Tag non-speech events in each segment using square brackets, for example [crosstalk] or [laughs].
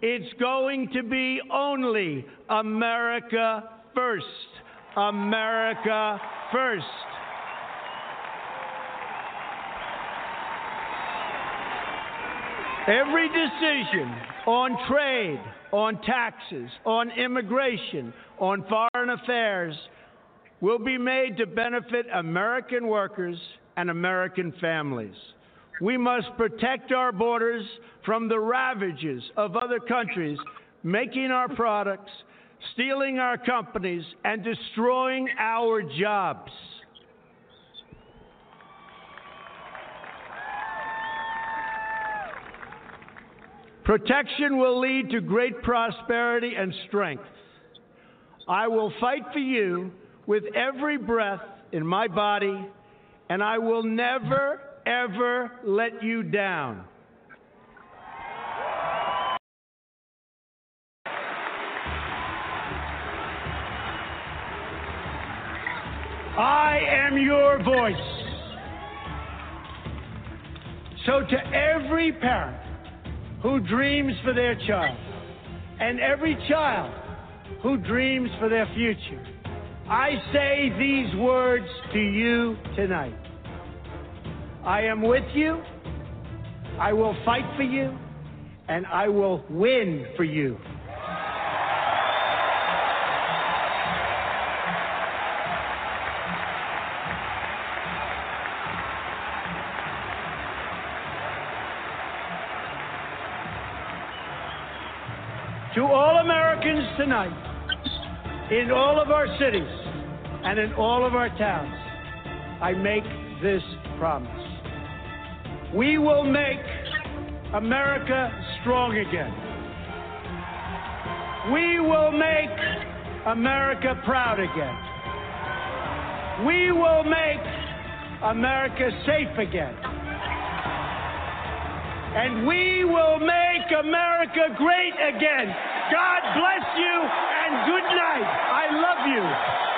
it's going to be only America first. America first. Every decision on trade, on taxes, on immigration, on foreign affairs will be made to benefit American workers and American families. We must protect our borders from the ravages of other countries making our products, stealing our companies, and destroying our jobs. Protection will lead to great prosperity and strength. I will fight for you with every breath in my body, and I will never, ever let you down. I am your voice. So, to every parent who dreams for their child, and every child who dreams for their future, I say these words to you tonight. I am with you, I will fight for you, and I will win for you. To all Americans tonight, in all of our cities and in all of our towns, I make this promise. We will make America strong again. We will make America proud again. We will make America safe again. And we will make America great again. God bless you and good night. I love you.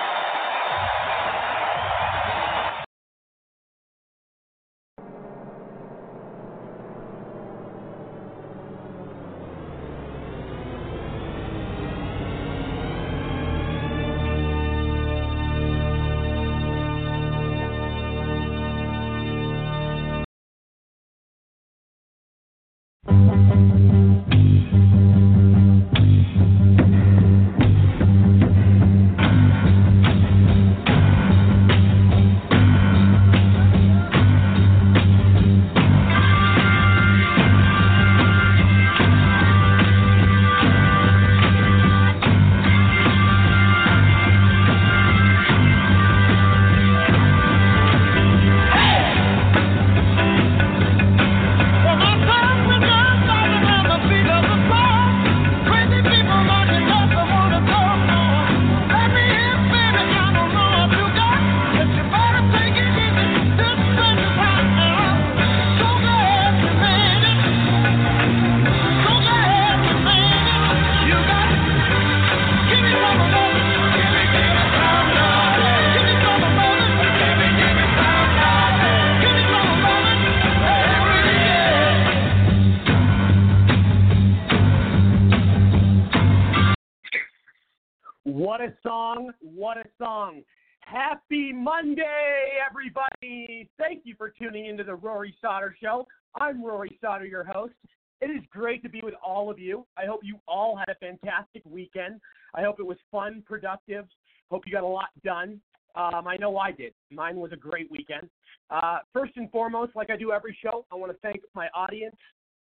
What a song! What a song! Happy Monday, everybody! Thank you for tuning into the Rory Sauter Show. I'm Rory Sauter, your host. It is great to be with all of you. I hope you all had a fantastic weekend. I hope it was fun, productive. Hope you got a lot done. Um, I know I did. Mine was a great weekend. Uh, first and foremost, like I do every show, I want to thank my audience,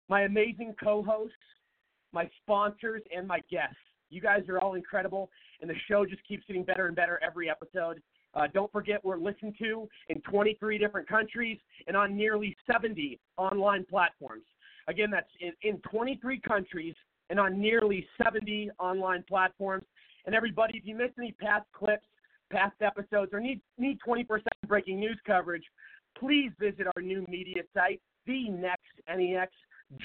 my amazing co hosts, my sponsors, and my guests. You guys are all incredible, and the show just keeps getting better and better every episode. Uh, don't forget, we're listened to in 23 different countries and on nearly 70 online platforms. Again, that's in, in 23 countries and on nearly 70 online platforms. And everybody, if you missed any past clips, past episodes, or need need 20% breaking news coverage, please visit our new media site, the Next NEX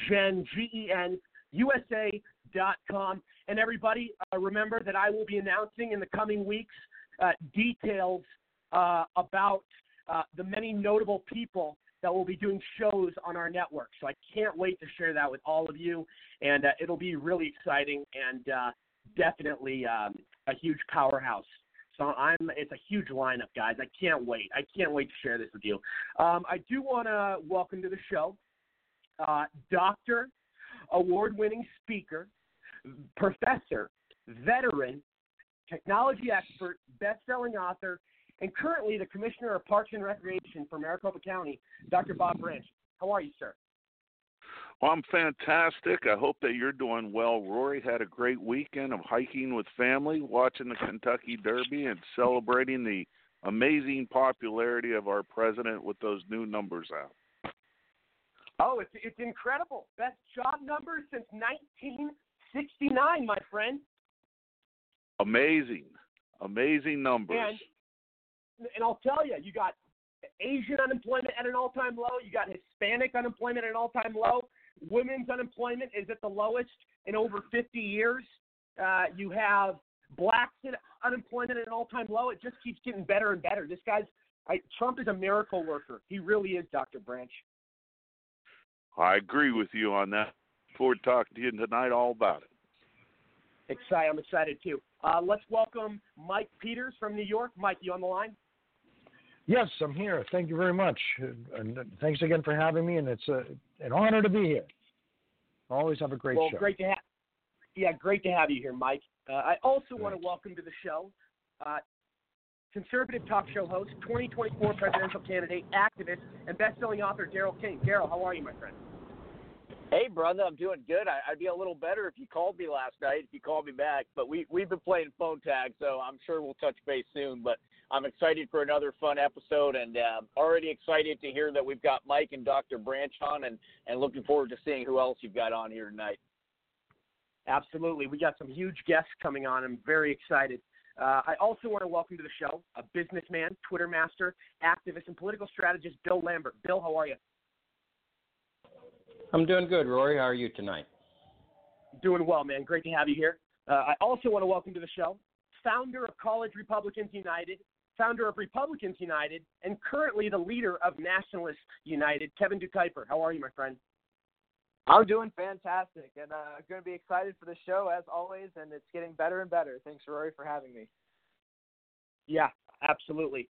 Gen G E N USA.com. And everybody, uh, remember that I will be announcing in the coming weeks uh, details uh, about uh, the many notable people that will be doing shows on our network. So I can't wait to share that with all of you, and uh, it'll be really exciting and uh, definitely um, a huge powerhouse. So I'm it's a huge lineup, guys. I can't wait. I can't wait to share this with you. Um, I do want to welcome to the show Doctor, award-winning speaker, professor, veteran, technology expert, best-selling author, and currently the Commissioner of Parks and Recreation for Maricopa County, Dr. Bob Branch. How are you, sir? Well, I'm fantastic. I hope that you're doing well. Rory had a great weekend of hiking with family, watching the Kentucky Derby, and celebrating the amazing popularity of our president with those new numbers out. Oh, it's it's incredible. Best job numbers since 1969, my friend. Amazing, amazing numbers. And and I'll tell you, you got Asian unemployment at an all-time low. You got Hispanic unemployment at an all-time low. Women's unemployment is at the lowest in over 50 years. Uh, you have blacks in unemployment at an all-time low. It just keeps getting better and better. This guy's I, Trump is a miracle worker. He really is, Dr. Branch. I agree with you on that. Forward to talking to you tonight all about it. Excited. I'm excited too. Uh, let's welcome Mike Peters from New York. Mike, you on the line? Yes, I'm here. Thank you very much, and thanks again for having me. And it's a, an honor to be here. Always have a great well, show. great to have. Yeah, great to have you here, Mike. Uh, I also want to welcome to the show uh, conservative talk show host, 2024 presidential candidate, activist, and best-selling author Daryl Kane. Daryl, how are you, my friend? Hey, brother, I'm doing good. I, would be a little better if you called me last night, if you called me back. But we we've been playing phone tag, so I'm sure we'll touch base soon. But I'm excited for another fun episode, and uh, already excited to hear that we've got Mike and Dr. Branch on, and and looking forward to seeing who else you've got on here tonight. Absolutely, we got some huge guests coming on. I'm very excited. Uh, I also want to welcome to the show a businessman, Twitter master, activist, and political strategist, Bill Lambert. Bill, how are you? I'm doing good, Rory. How are you tonight? Doing well, man. Great to have you here. Uh, I also want to welcome to the show founder of College Republicans United, founder of Republicans United, and currently the leader of Nationalists United, Kevin Decuyper. How are you, my friend? I'm doing fantastic, and uh, going to be excited for the show as always, and it's getting better and better. Thanks, Rory, for having me. Yeah, absolutely.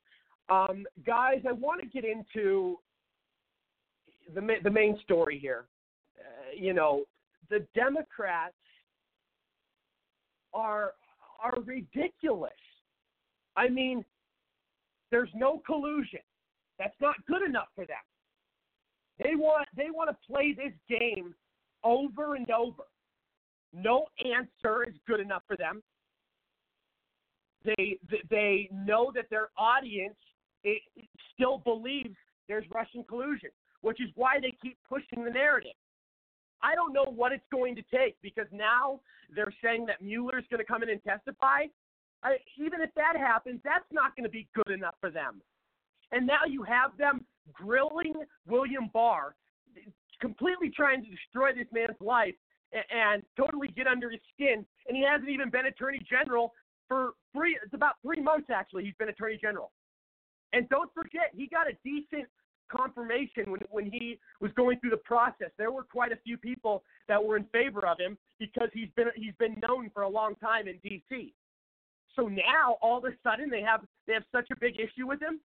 Um, guys, I want to get into the the main story here you know, the Democrats are are ridiculous. I mean, there's no collusion. That's not good enough for them. They want they want to play this game over and over. No answer is good enough for them. They they know that their audience still believes there's Russian collusion, which is why they keep pushing the narrative. I don't know what it's going to take because now they're saying that Mueller's going to come in and testify. I, even if that happens, that's not going to be good enough for them. And now you have them grilling William Barr, completely trying to destroy this man's life and, and totally get under his skin. And he hasn't even been Attorney General for three. It's about three months actually. He's been Attorney General. And don't forget, he got a decent confirmation when when he was going through the process. There were quite a few people that were in favor of him because he's been he's been known for a long time in D.C. So now all of a sudden they have they have such a big issue with him.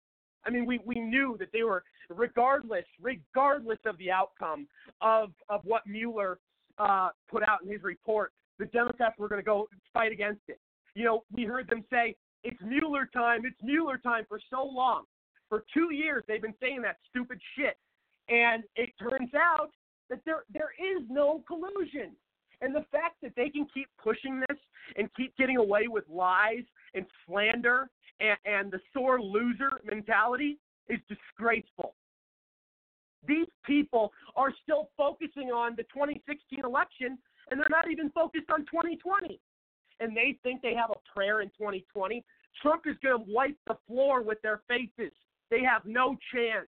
I mean, we, we knew that they were regardless regardless of the outcome of of what Mueller uh, put out in his report, the Democrats were going to go fight against it. You know, we heard them say it's Mueller time, it's Mueller time for so long. For two years, they've been saying that stupid shit. And it turns out that there there is no collusion. And the fact that they can keep pushing this and keep getting away with lies and slander and, and the sore loser mentality is disgraceful. These people are still focusing on the 2016 election and they're not even focused on 2020. And they think they have a prayer in 2020. Trump is going to wipe the floor with their faces. They have no chance.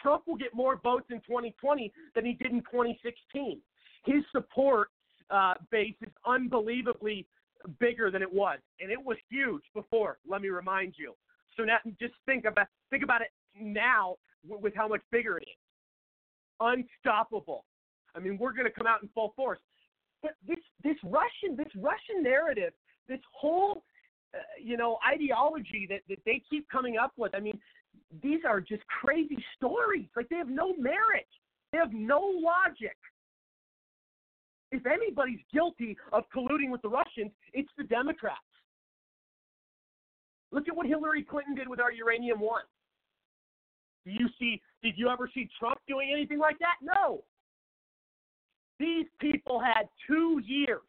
Trump will get more votes in 2020 than he did in 2016. His support uh, base is unbelievably bigger than it was, and it was huge before. Let me remind you. So now, just think about think about it now with how much bigger it is. Unstoppable. I mean, we're going to come out in full force. But this this Russian this Russian narrative, this whole uh, you know ideology that that they keep coming up with. I mean, these are just crazy stories. Like they have no merit. They have no logic. If anybody's guilty of colluding with the Russians, it's the Democrats. Look at what Hillary Clinton did with our uranium one. Do you see? Did you ever see Trump doing anything like that? No. These people had two years,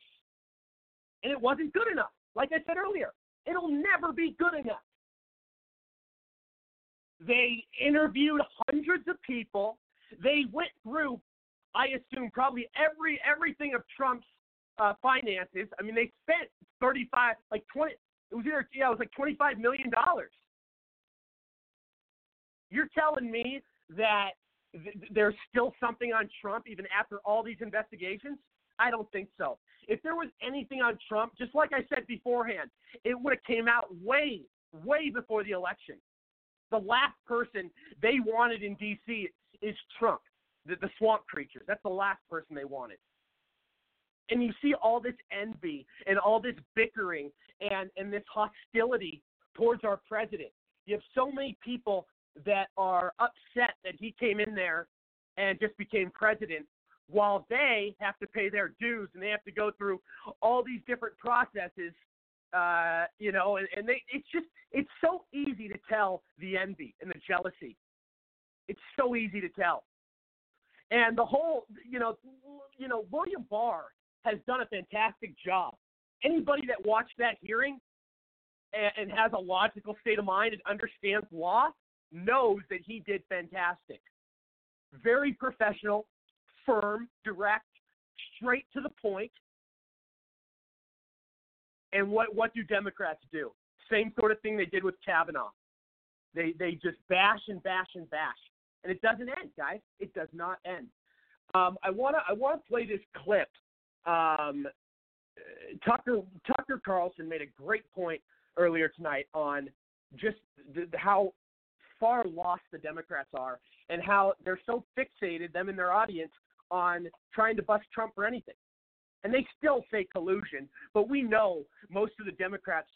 and it wasn't good enough. Like I said earlier, it'll never be good enough. They interviewed hundreds of people. They went through, I assume, probably every everything of Trump's uh, finances. I mean, they spent thirty-five, like twenty. It was either yeah, it was like twenty-five million dollars. You're telling me that th- there's still something on Trump even after all these investigations? I don't think so. If there was anything on Trump, just like I said beforehand, it would have came out way, way before the election. The last person they wanted in D.C. is Trump, the, the swamp creatures. That's the last person they wanted. And you see all this envy and all this bickering and, and this hostility towards our president. You have so many people that are upset that he came in there and just became president while they have to pay their dues and they have to go through all these different processes uh, you know and, and they it's just it's so easy to tell the envy and the jealousy. It's so easy to tell. And the whole you know you know william barr has done a fantastic job. Anybody that watched that hearing and, and has a logical state of mind and understands law knows that he did fantastic. Very professional, firm, direct, straight to the point. And what what do Democrats do? Same sort of thing they did with Kavanaugh. They they just bash and bash and bash, and it doesn't end, guys. It does not end. Um, I wanna I wanna play this clip. Um, Tucker Tucker Carlson made a great point earlier tonight on just the, how far lost the Democrats are and how they're so fixated, them and their audience, on trying to bust Trump for anything. And they still say collusion, but we know most of the Democrats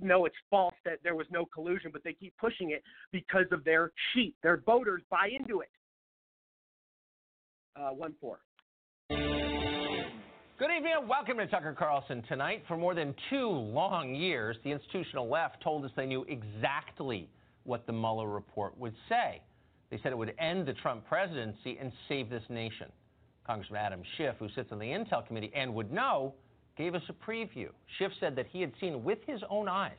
know it's false that there was no collusion, but they keep pushing it because of their sheep. Their voters buy into it. Uh, one four. Good evening and welcome to Tucker Carlson tonight. For more than two long years, the institutional left told us they knew exactly what the Mueller report would say. They said it would end the Trump presidency and save this nation. Congressman Adam Schiff, who sits on the Intel Committee and would know, gave us a preview. Schiff said that he had seen with his own eyes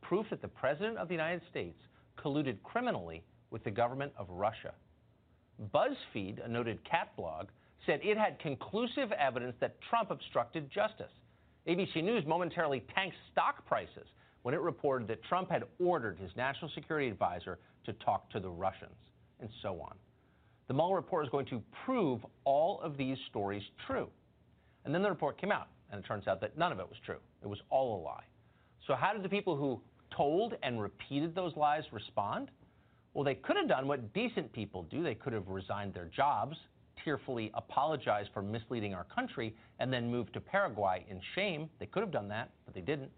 proof that the President of the United States colluded criminally with the government of Russia. BuzzFeed, a noted cat blog, said it had conclusive evidence that Trump obstructed justice. ABC News momentarily tanked stock prices when it reported that Trump had ordered his national security advisor to talk to the Russians, and so on. The Mueller report is going to prove all of these stories true. And then the report came out, and it turns out that none of it was true. It was all a lie. So, how did the people who told and repeated those lies respond? Well, they could have done what decent people do. They could have resigned their jobs, tearfully apologized for misleading our country, and then moved to Paraguay in shame. They could have done that, but they didn't.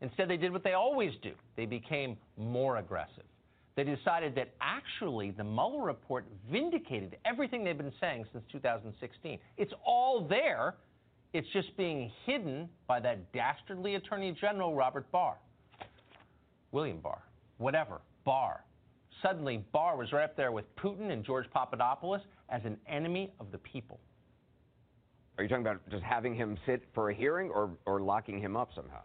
Instead, they did what they always do they became more aggressive. They decided that actually the Mueller report vindicated everything they've been saying since 2016. It's all there, it's just being hidden by that dastardly Attorney General, Robert Barr. William Barr, whatever, Barr. Suddenly, Barr was right up there with Putin and George Papadopoulos as an enemy of the people. Are you talking about just having him sit for a hearing or, or locking him up somehow?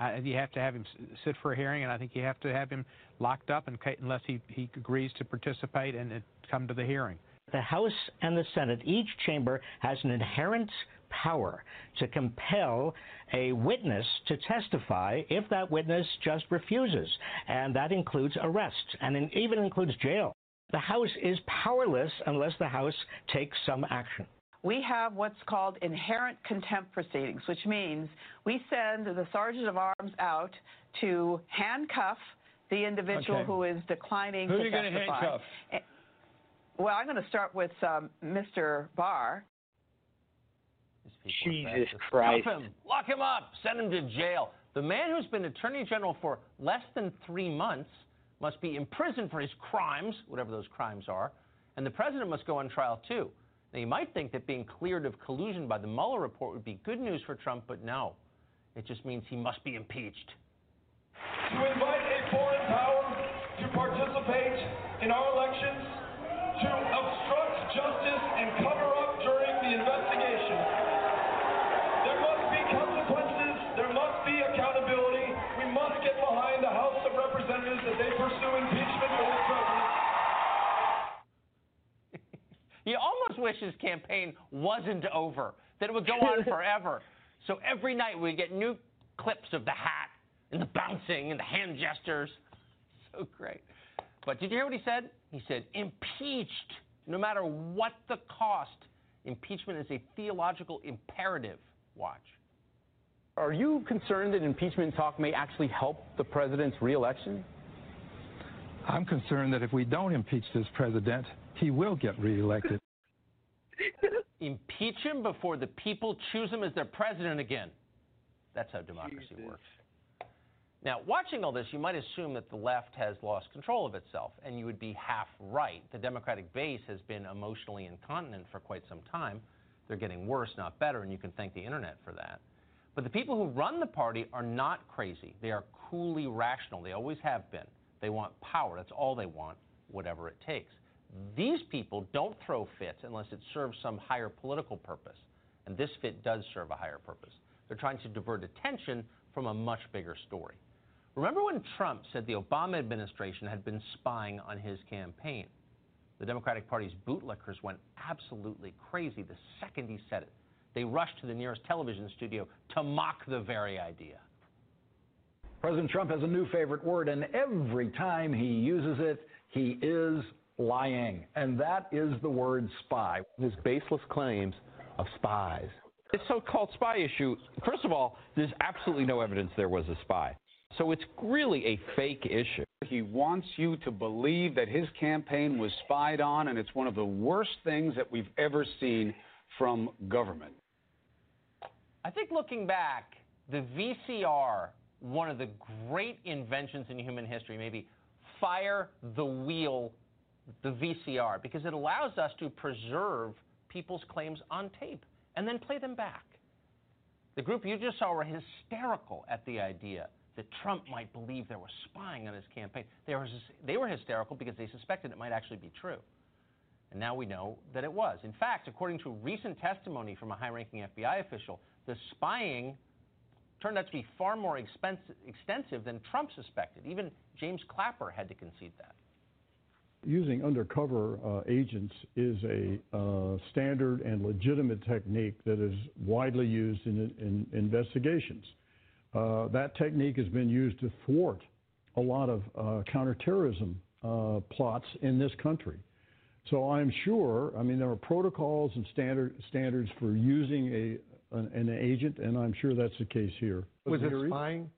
Uh, you have to have him sit for a hearing, and I think you have to have him locked up, unless he, he agrees to participate and come to the hearing. The House and the Senate, each chamber has an inherent power to compel a witness to testify if that witness just refuses, and that includes arrests and even includes jail. The House is powerless unless the House takes some action. We have what's called inherent contempt proceedings, which means we send the sergeant of arms out to handcuff the individual Okay. who is declining Who to are you gonna testify. handcuff? Eh, Well, I'm going to start with um, Mr. Barr. Jesus Christ. Stop him. Lock him up. Send him to jail. The man who's been Attorney General for less than three months must be imprisoned for his crimes, whatever those crimes are, and the president must go on trial too. Now, you might think that being cleared of collusion by the Mueller report would be good news for Trump, but no. It just means he must be impeached. to invite a foreign power to participate in our elections, to obstruct justice and cover He almost wished his campaign wasn't over, that it would go on [laughs] forever. So every night we get new clips of the hat and the bouncing and the hand gestures. [laughs] So great. But did you hear what he said? He said, impeached, no matter what the cost. Impeachment is a theological imperative. Watch. Are you concerned that impeachment talk may actually help the president's reelection? I'm concerned that if we don't impeach this president, he will get reelected. [laughs] Impeach him before the people choose him as their president again. That's how democracy works. Now, watching all this, you might assume that the left has lost control of itself, and you would be half right. The Democratic base has been emotionally incontinent for quite some time. They're getting worse, not better, and you can thank the internet for that. But the people who run the party are not crazy. They are coolly rational. They always have been. They want power. That's all they want, whatever it takes. These people don't throw fits unless it serves some higher political purpose. And this fit does serve a higher purpose. They're trying to divert attention from a much bigger story. Remember when Trump said the Obama administration had been spying on his campaign? The Democratic Party's bootlickers went absolutely crazy the second he said it. They rushed to the nearest television studio to mock the very idea. President Trump has a new favorite word, and every time he uses it, he is lying. And that is the word spy. His baseless claims of spies. This so called spy issue, first of all, there's absolutely no evidence there was a spy. So it's really a fake issue. He wants you to believe that his campaign was spied on, and it's one of the worst things that we've ever seen from government. I think looking back, the VCR, one of the great inventions in human history, maybe fire the wheel, the VCR, because it allows us to preserve people's claims on tape and then play them back. The group you just saw were hysterical at the idea that Trump might believe there was spying on his campaign. They were, they were hysterical because they suspected it might actually be true. And now we know that it was. In fact, according to recent testimony from a high ranking FBI official, the spying turned out to be far more expensive, extensive than Trump suspected. Even James Clapper had to concede that. Using undercover uh, agents is a uh, standard and legitimate technique that is widely used in, in investigations. Uh, that technique has been used to thwart a lot of uh, counterterrorism uh, plots in this country. So I'm sure, I mean, there are protocols and standard, standards for using a, an, an agent, and I'm sure that's the case here. Was it spying?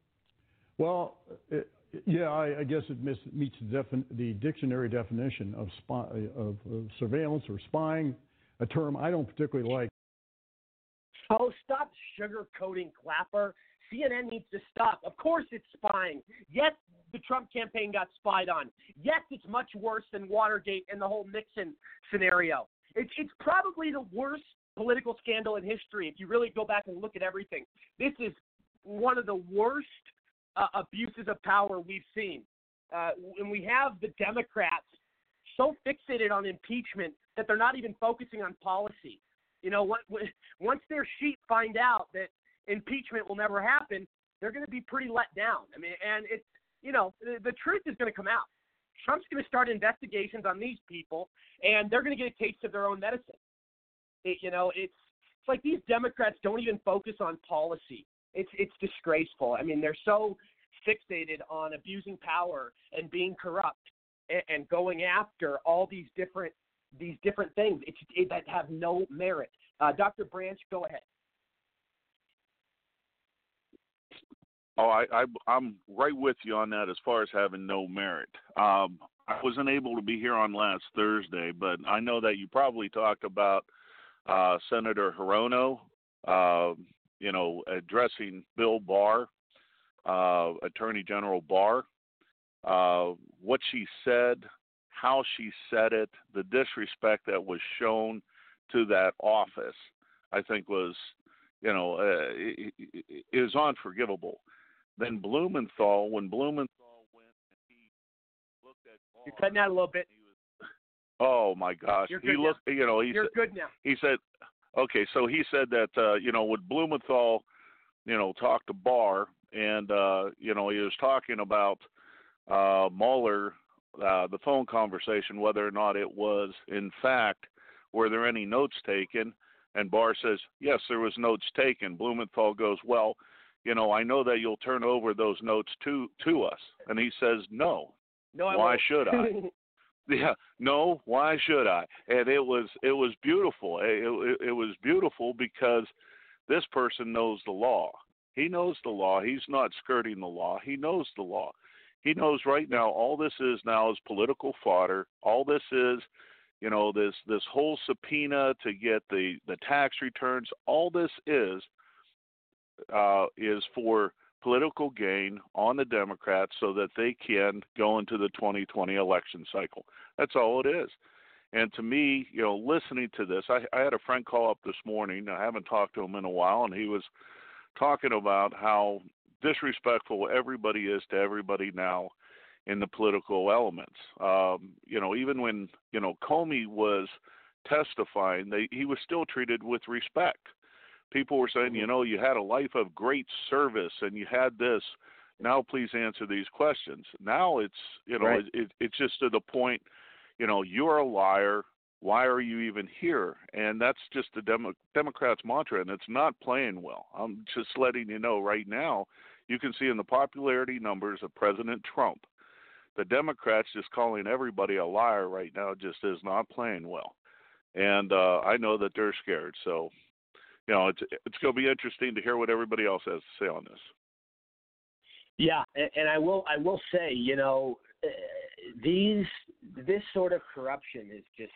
Well, it, yeah, I, I guess it mis- meets the, defin- the dictionary definition of, spy, of, of surveillance or spying, a term I don't particularly like. Oh, stop sugarcoating Clapper. CNN needs to stop. Of course it's spying. Yes, the Trump campaign got spied on. Yes, it's much worse than Watergate and the whole Nixon scenario. It's, it's probably the worst political scandal in history if you really go back and look at everything. This is one of the worst uh, abuses of power we've seen. Uh, and we have the Democrats so fixated on impeachment that they're not even focusing on policy. You know, what, what, once their sheep find out that impeachment will never happen, they're going to be pretty let down. I mean, and it's you know the, the truth is going to come out. Trump's going to start investigations on these people, and they're going to get a taste of their own medicine. It, you know, it's it's like these Democrats don't even focus on policy. It's it's disgraceful. I mean, they're so fixated on abusing power and being corrupt and, and going after all these different these different things it's, it, that have no merit. Uh, Dr. Branch, go ahead. Oh, I, I I'm right with you on that as far as having no merit. Um, I wasn't able to be here on last Thursday, but I know that you probably talked about uh, Senator Hirono, uh, you know, addressing Bill Barr, uh, Attorney General Barr. Uh, what she said, how she said it, the disrespect that was shown to that office, I think was, you know, uh, is unforgivable. Then Blumenthal, when Blumenthal went and he looked at Barr, You're cutting out a little bit. Oh my gosh, You're he looked. now. You know, he You're said, good now. He said, okay, so he said that uh, you know with Blumenthal, you know, talked to Barr, and uh, you know he was talking about uh, Mueller, uh, the phone conversation, whether or not it was in fact were there any notes taken, and Barr says yes, there was notes taken. Blumenthal goes, well, you know, I know that you'll turn over those notes to to us, and he says no. No, I Why won't. should I? [laughs] [laughs] yeah. No why should i? And it was it was beautiful. It, it, it was beautiful because this person knows the law. He knows the law. He's not skirting the law. He knows the law. He knows right now all this is now is political fodder. All this is you know this this whole subpoena to get the the tax returns. All this is uh is for political gain on the Democrats so that they can go into the 2020 election cycle. That's all it is. And to me, you know, listening to this, I, I had a friend call up this morning. I haven't talked to him in a while, and he was talking about how disrespectful everybody is to everybody now in the political elements. Um, you know, even when you know Comey was testifying, they, he was still treated with respect people were saying, you know, you had a life of great service and you had this. Now, please answer these questions. Now it's, you know, Right. it, it, it's just to the point, you know, you're a liar. Why are you even here? And that's just the Demo- Democrats' mantra, and it's not playing well. I'm just letting you know right now. You can see in the popularity numbers of President Trump, the Democrats just calling everybody a liar right now just is not playing well. And uh, I know that they're scared. So you know, it's it's going to be interesting to hear what everybody else has to say on this. Yeah, and, and I will I will say, you know, uh, these this sort of corruption is just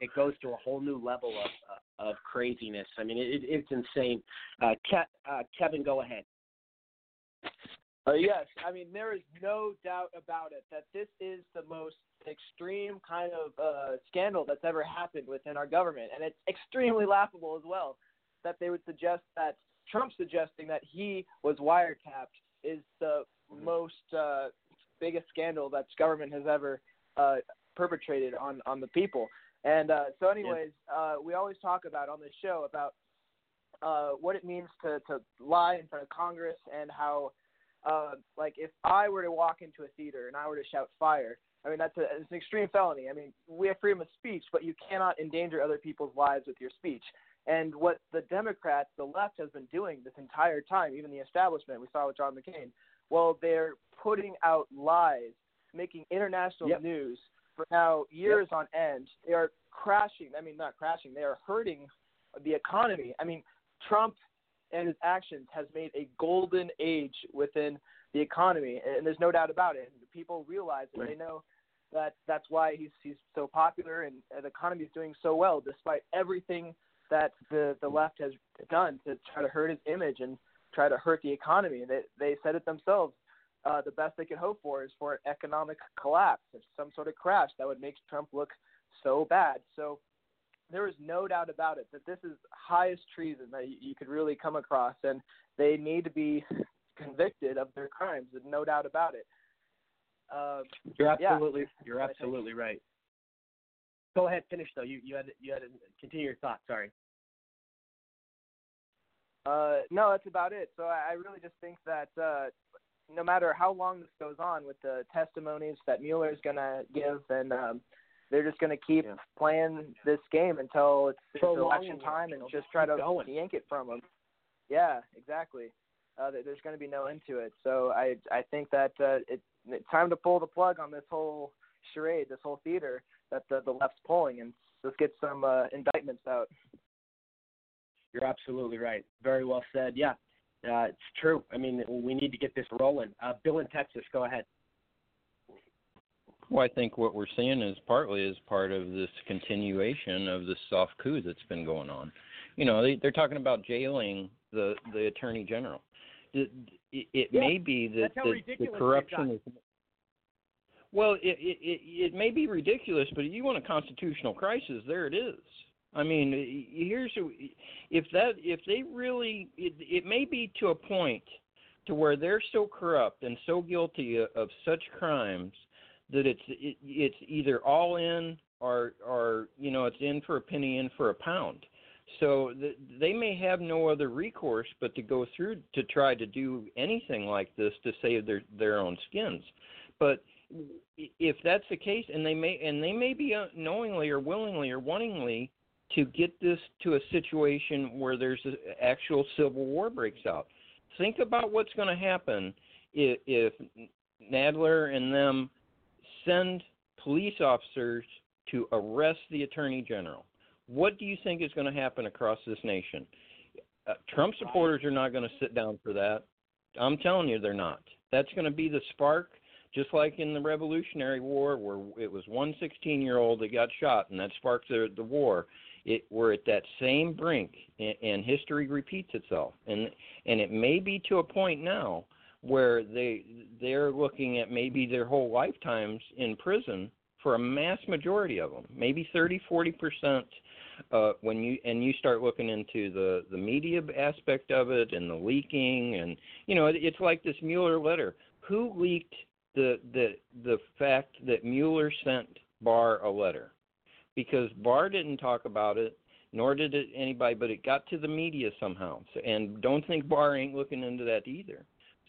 it goes to a whole new level of uh, of craziness. I mean, it, it's insane. Uh, Ke- uh, Kevin, go ahead. Uh, yes, I mean there is no doubt about it that this is the most extreme kind of uh, scandal that's ever happened within our government, and it's extremely laughable as well that they would suggest that Trump suggesting that he was wiretapped is the most uh, biggest scandal that government has ever uh, perpetrated on on the people. And uh, so, anyways, uh, we always talk about on this show about uh, what it means to to lie in front of Congress and how, uh, like, if I were to walk into a theater and I were to shout fire, I mean that's a, it's an extreme felony. I mean we have freedom of speech, but you cannot endanger other people's lives with your speech. And what the Democrats, the left, has been doing this entire time, even the establishment, we saw with John McCain, well, they're putting out lies, making international Yep. news for now years on end. They are crashing. I mean, not crashing. They are hurting the economy. I mean, Trump and his actions has made a golden age within the economy, and there's no doubt about it. And people realize it. They know that that's why he's he's so popular, and, the economy is doing so well despite everything that the the left has done to try to hurt his image and try to hurt the economy. They they said it themselves. Uh, the best they could hope for is for an economic collapse, or some sort of crash that would make Trump look so bad. So there is no doubt about it that this is highest treason that you, you could really come across, and they need to be convicted of their crimes. No doubt about it. Uh, You're yeah. absolutely you're absolutely right. Go ahead, finish though. You you had you had to continue your thought. Sorry. Uh, no, that's about it. So I, I really just think that uh, no matter how long this goes on with the testimonies that Mueller's going to give, and um, they're just going to keep Yeah. playing this game until it's, it's election time and just try to going. yank it from them. Yeah, exactly. Uh, there's going to be no end to it. So I I think that uh, it, it's time to pull the plug on this whole charade, this whole theater that the, the left's pulling, and let's get some uh, indictments out. You're absolutely right. Very well said. Yeah, uh, it's true. I mean, we need to get this rolling. Uh, Bill in Texas, go ahead. Well, I think what we're seeing is partly is part of this continuation of this soft coup that's been going on. You know, they, they're talking about jailing the the attorney general. It, it, Yeah, may be that the, the corruption is. Well, it, it it it may be ridiculous, but you want a constitutional crisis, there it is. I mean, here's if that if they really it, it may be to a point to where they're so corrupt and so guilty of, of such crimes that it's it, it's either all in or or you know it's in for a penny in for a pound so th- they may have no other recourse but to go through to try to do anything like this to save their their own skins but if that's the case and they may and they may be knowingly or willingly or wantingly to get this to a situation where there's an actual civil war breaks out think about what's going to happen if, if Nadler and them send police officers to arrest the attorney general. What do you think is going to happen across this nation? Uh, Trump supporters are not going to sit down for that. I'm telling you, they're not. That's going to be the spark, just like in the Revolutionary War, where it was one 16 year old that got shot, and that sparked the, the war. It, we're at that same brink, and, and history repeats itself. And and it may be to a point now where they they're looking at maybe their whole lifetimes in prison for a mass majority of them, maybe 30, 40 percent. Uh, when you and you start looking into the the media aspect of it and the leaking and you know it, it's like this Mueller letter. Who leaked the the the fact that Mueller sent Barr a letter? Because Barr didn't talk about it, nor did it anybody, but it got to the media somehow. So, and don't think Barr ain't looking into that either.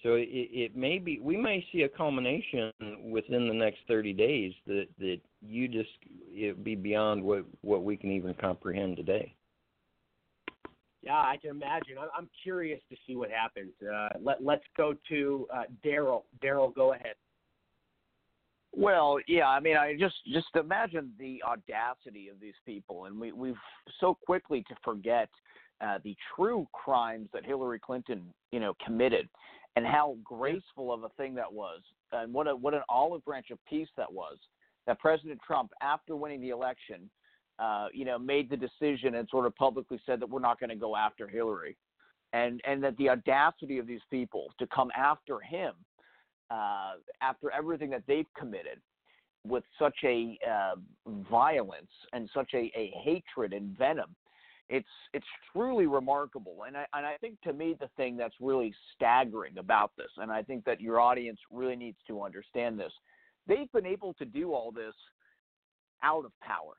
So it, it may be we may see a culmination within the next 30 days that that you just it be beyond what what we can even comprehend today. Yeah, I can imagine. I'm, I'm curious to see what happens. Uh, let Let's go to uh, Daryl. Daryl, go ahead. Well, yeah, I mean, I just just imagine the audacity of these people, and we we've so quickly to forget uh, the true crimes that Hillary Clinton, you know, committed, and how graceful of a thing that was, and what a what an olive branch of peace that was. That President Trump, after winning the election, uh, you know, made the decision and sort of publicly said that we're not going to go after Hillary, and and that the audacity of these people to come after him uh, after everything that they've committed with such a uh, violence and such a, a hatred and venom. It's it's truly remarkable, and I and I think to me the thing that's really staggering about this, and I think that your audience really needs to understand this. They've been able to do all this out of power.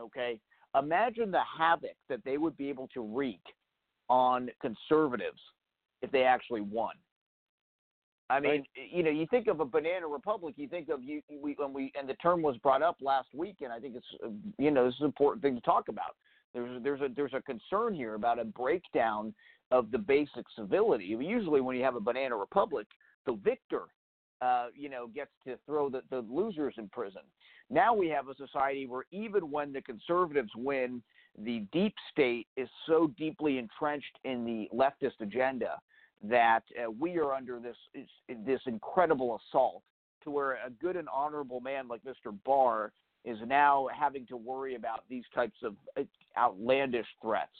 Okay, imagine the havoc that they would be able to wreak on conservatives if they actually won. I mean, you know, you think of a banana republic. You think of you we when we and the term was brought up last week, and I think it's you know this is an important thing to talk about. There's there's a there's a concern here about a breakdown of the basic civility. Usually, when you have a banana republic, the victor, uh, you know, gets to throw the, the losers in prison. Now we have a society where even when the conservatives win, the deep state is so deeply entrenched in the leftist agenda that uh, we are under this this incredible assault to where a good and honorable man like Mr. Barr is now having to worry about these types of uh, outlandish threats.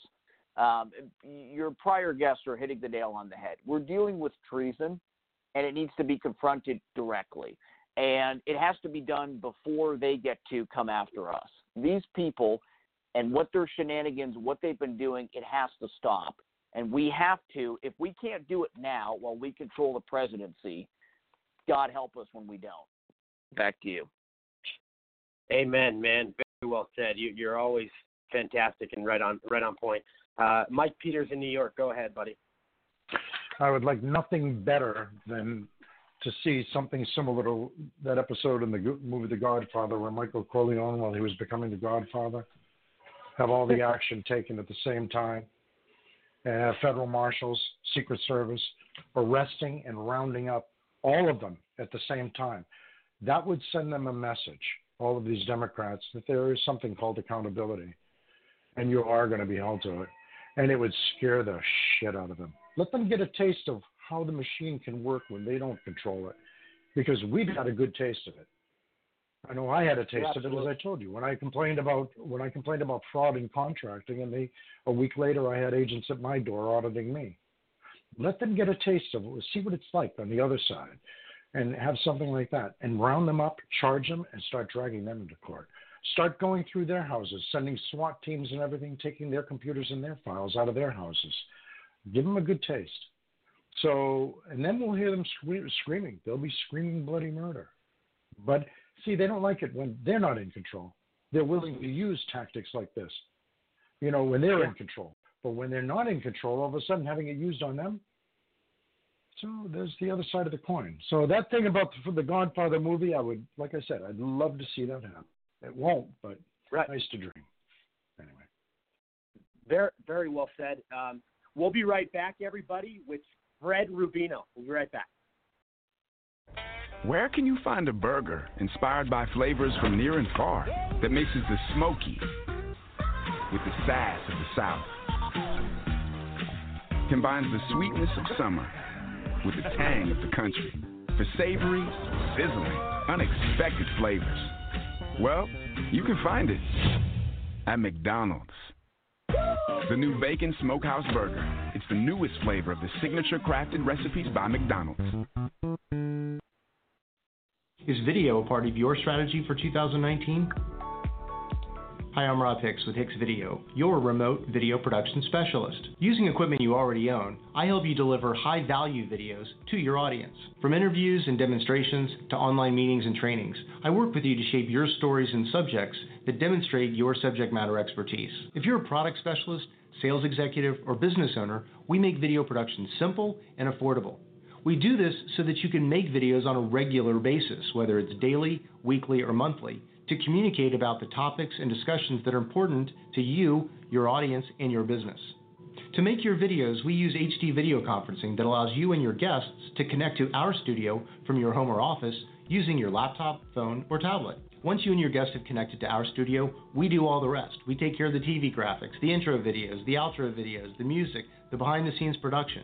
Um, your prior guests are hitting the nail on the head. We're dealing with treason, and it needs to be confronted directly. And it has to be done before they get to come after us. These people and what their shenanigans, what they've been doing, it has to stop. And we have to, if we can't do it now while we control the presidency, God help us when we don't. Back to you. Amen, man. Very well said. You, you're always fantastic and right on right on point. Uh, Mike Peters in New York. Go ahead, buddy. I would like nothing better than to see something similar to that episode in the movie The Godfather, where Michael Corleone, while he was becoming the Godfather, have all the action taken at the same time, have federal marshals, Secret Service, arresting and rounding up all of them at the same time. That would send them a message, all of these Democrats, that there is something called accountability, and you are going to be held to it. And it would scare the shit out of them. Let them get a taste of how the machine can work when they don't control it, because we've had a good taste of it. I know I had a taste of it, as I told you, when I complained about when I complained about fraud in contracting, and they a week later I had agents at my door auditing me. Let them get a taste of it, see what it's like on the other side, and have something like that, and round them up, charge them, and start dragging them into court. Start going through their houses, sending SWAT teams and everything, taking their computers and their files out of their houses. Give them a good taste. So, and then we'll hear them scre- screaming. They'll be screaming bloody murder. But see, they don't like it when they're not in control. They're willing to use tactics like this, you know, when they're in control. But when they're not in control, all of a sudden having it used on them. So there's the other side of the coin. So that thing about the, for the Godfather movie, I would, like I said, I'd love to see that happen. It won't, but nice to dream. Anyway. Very, very well said. Um, we'll be right back, everybody, with Fred Rubino. We'll be right back. Where can you find a burger inspired by flavors from near and far that mixes the smoky with the sass of the South? Combines the sweetness of summer with the tang of the country for savory, sizzling, unexpected flavors. Well, you can find it at McDonald's. The new Bacon Smokehouse Burger. It's the newest flavor of the signature crafted recipes by McDonald's. Is video a part of your strategy for 2019? Hi, I'm Rob Hicks with Hicks Video, your remote video production specialist. Using equipment you already own, I help you deliver high value videos to your audience. From interviews and demonstrations to online meetings and trainings, I work with you to shape your stories and subjects that demonstrate your subject matter expertise. If you're a product specialist, sales executive, or business owner, we make video production simple and affordable. We do this so that you can make videos on a regular basis, whether it's daily, weekly, or monthly, to communicate about the topics and discussions that are important to you, your audience, and your business. To make your videos, we use HD video conferencing that allows you and your guests to connect to our studio from your home or office using your laptop, phone, or tablet. Once you and your guests have connected to our studio, we do all the rest. We take care of the TV graphics, the intro videos, the outro videos, the music, the behind the scenes production.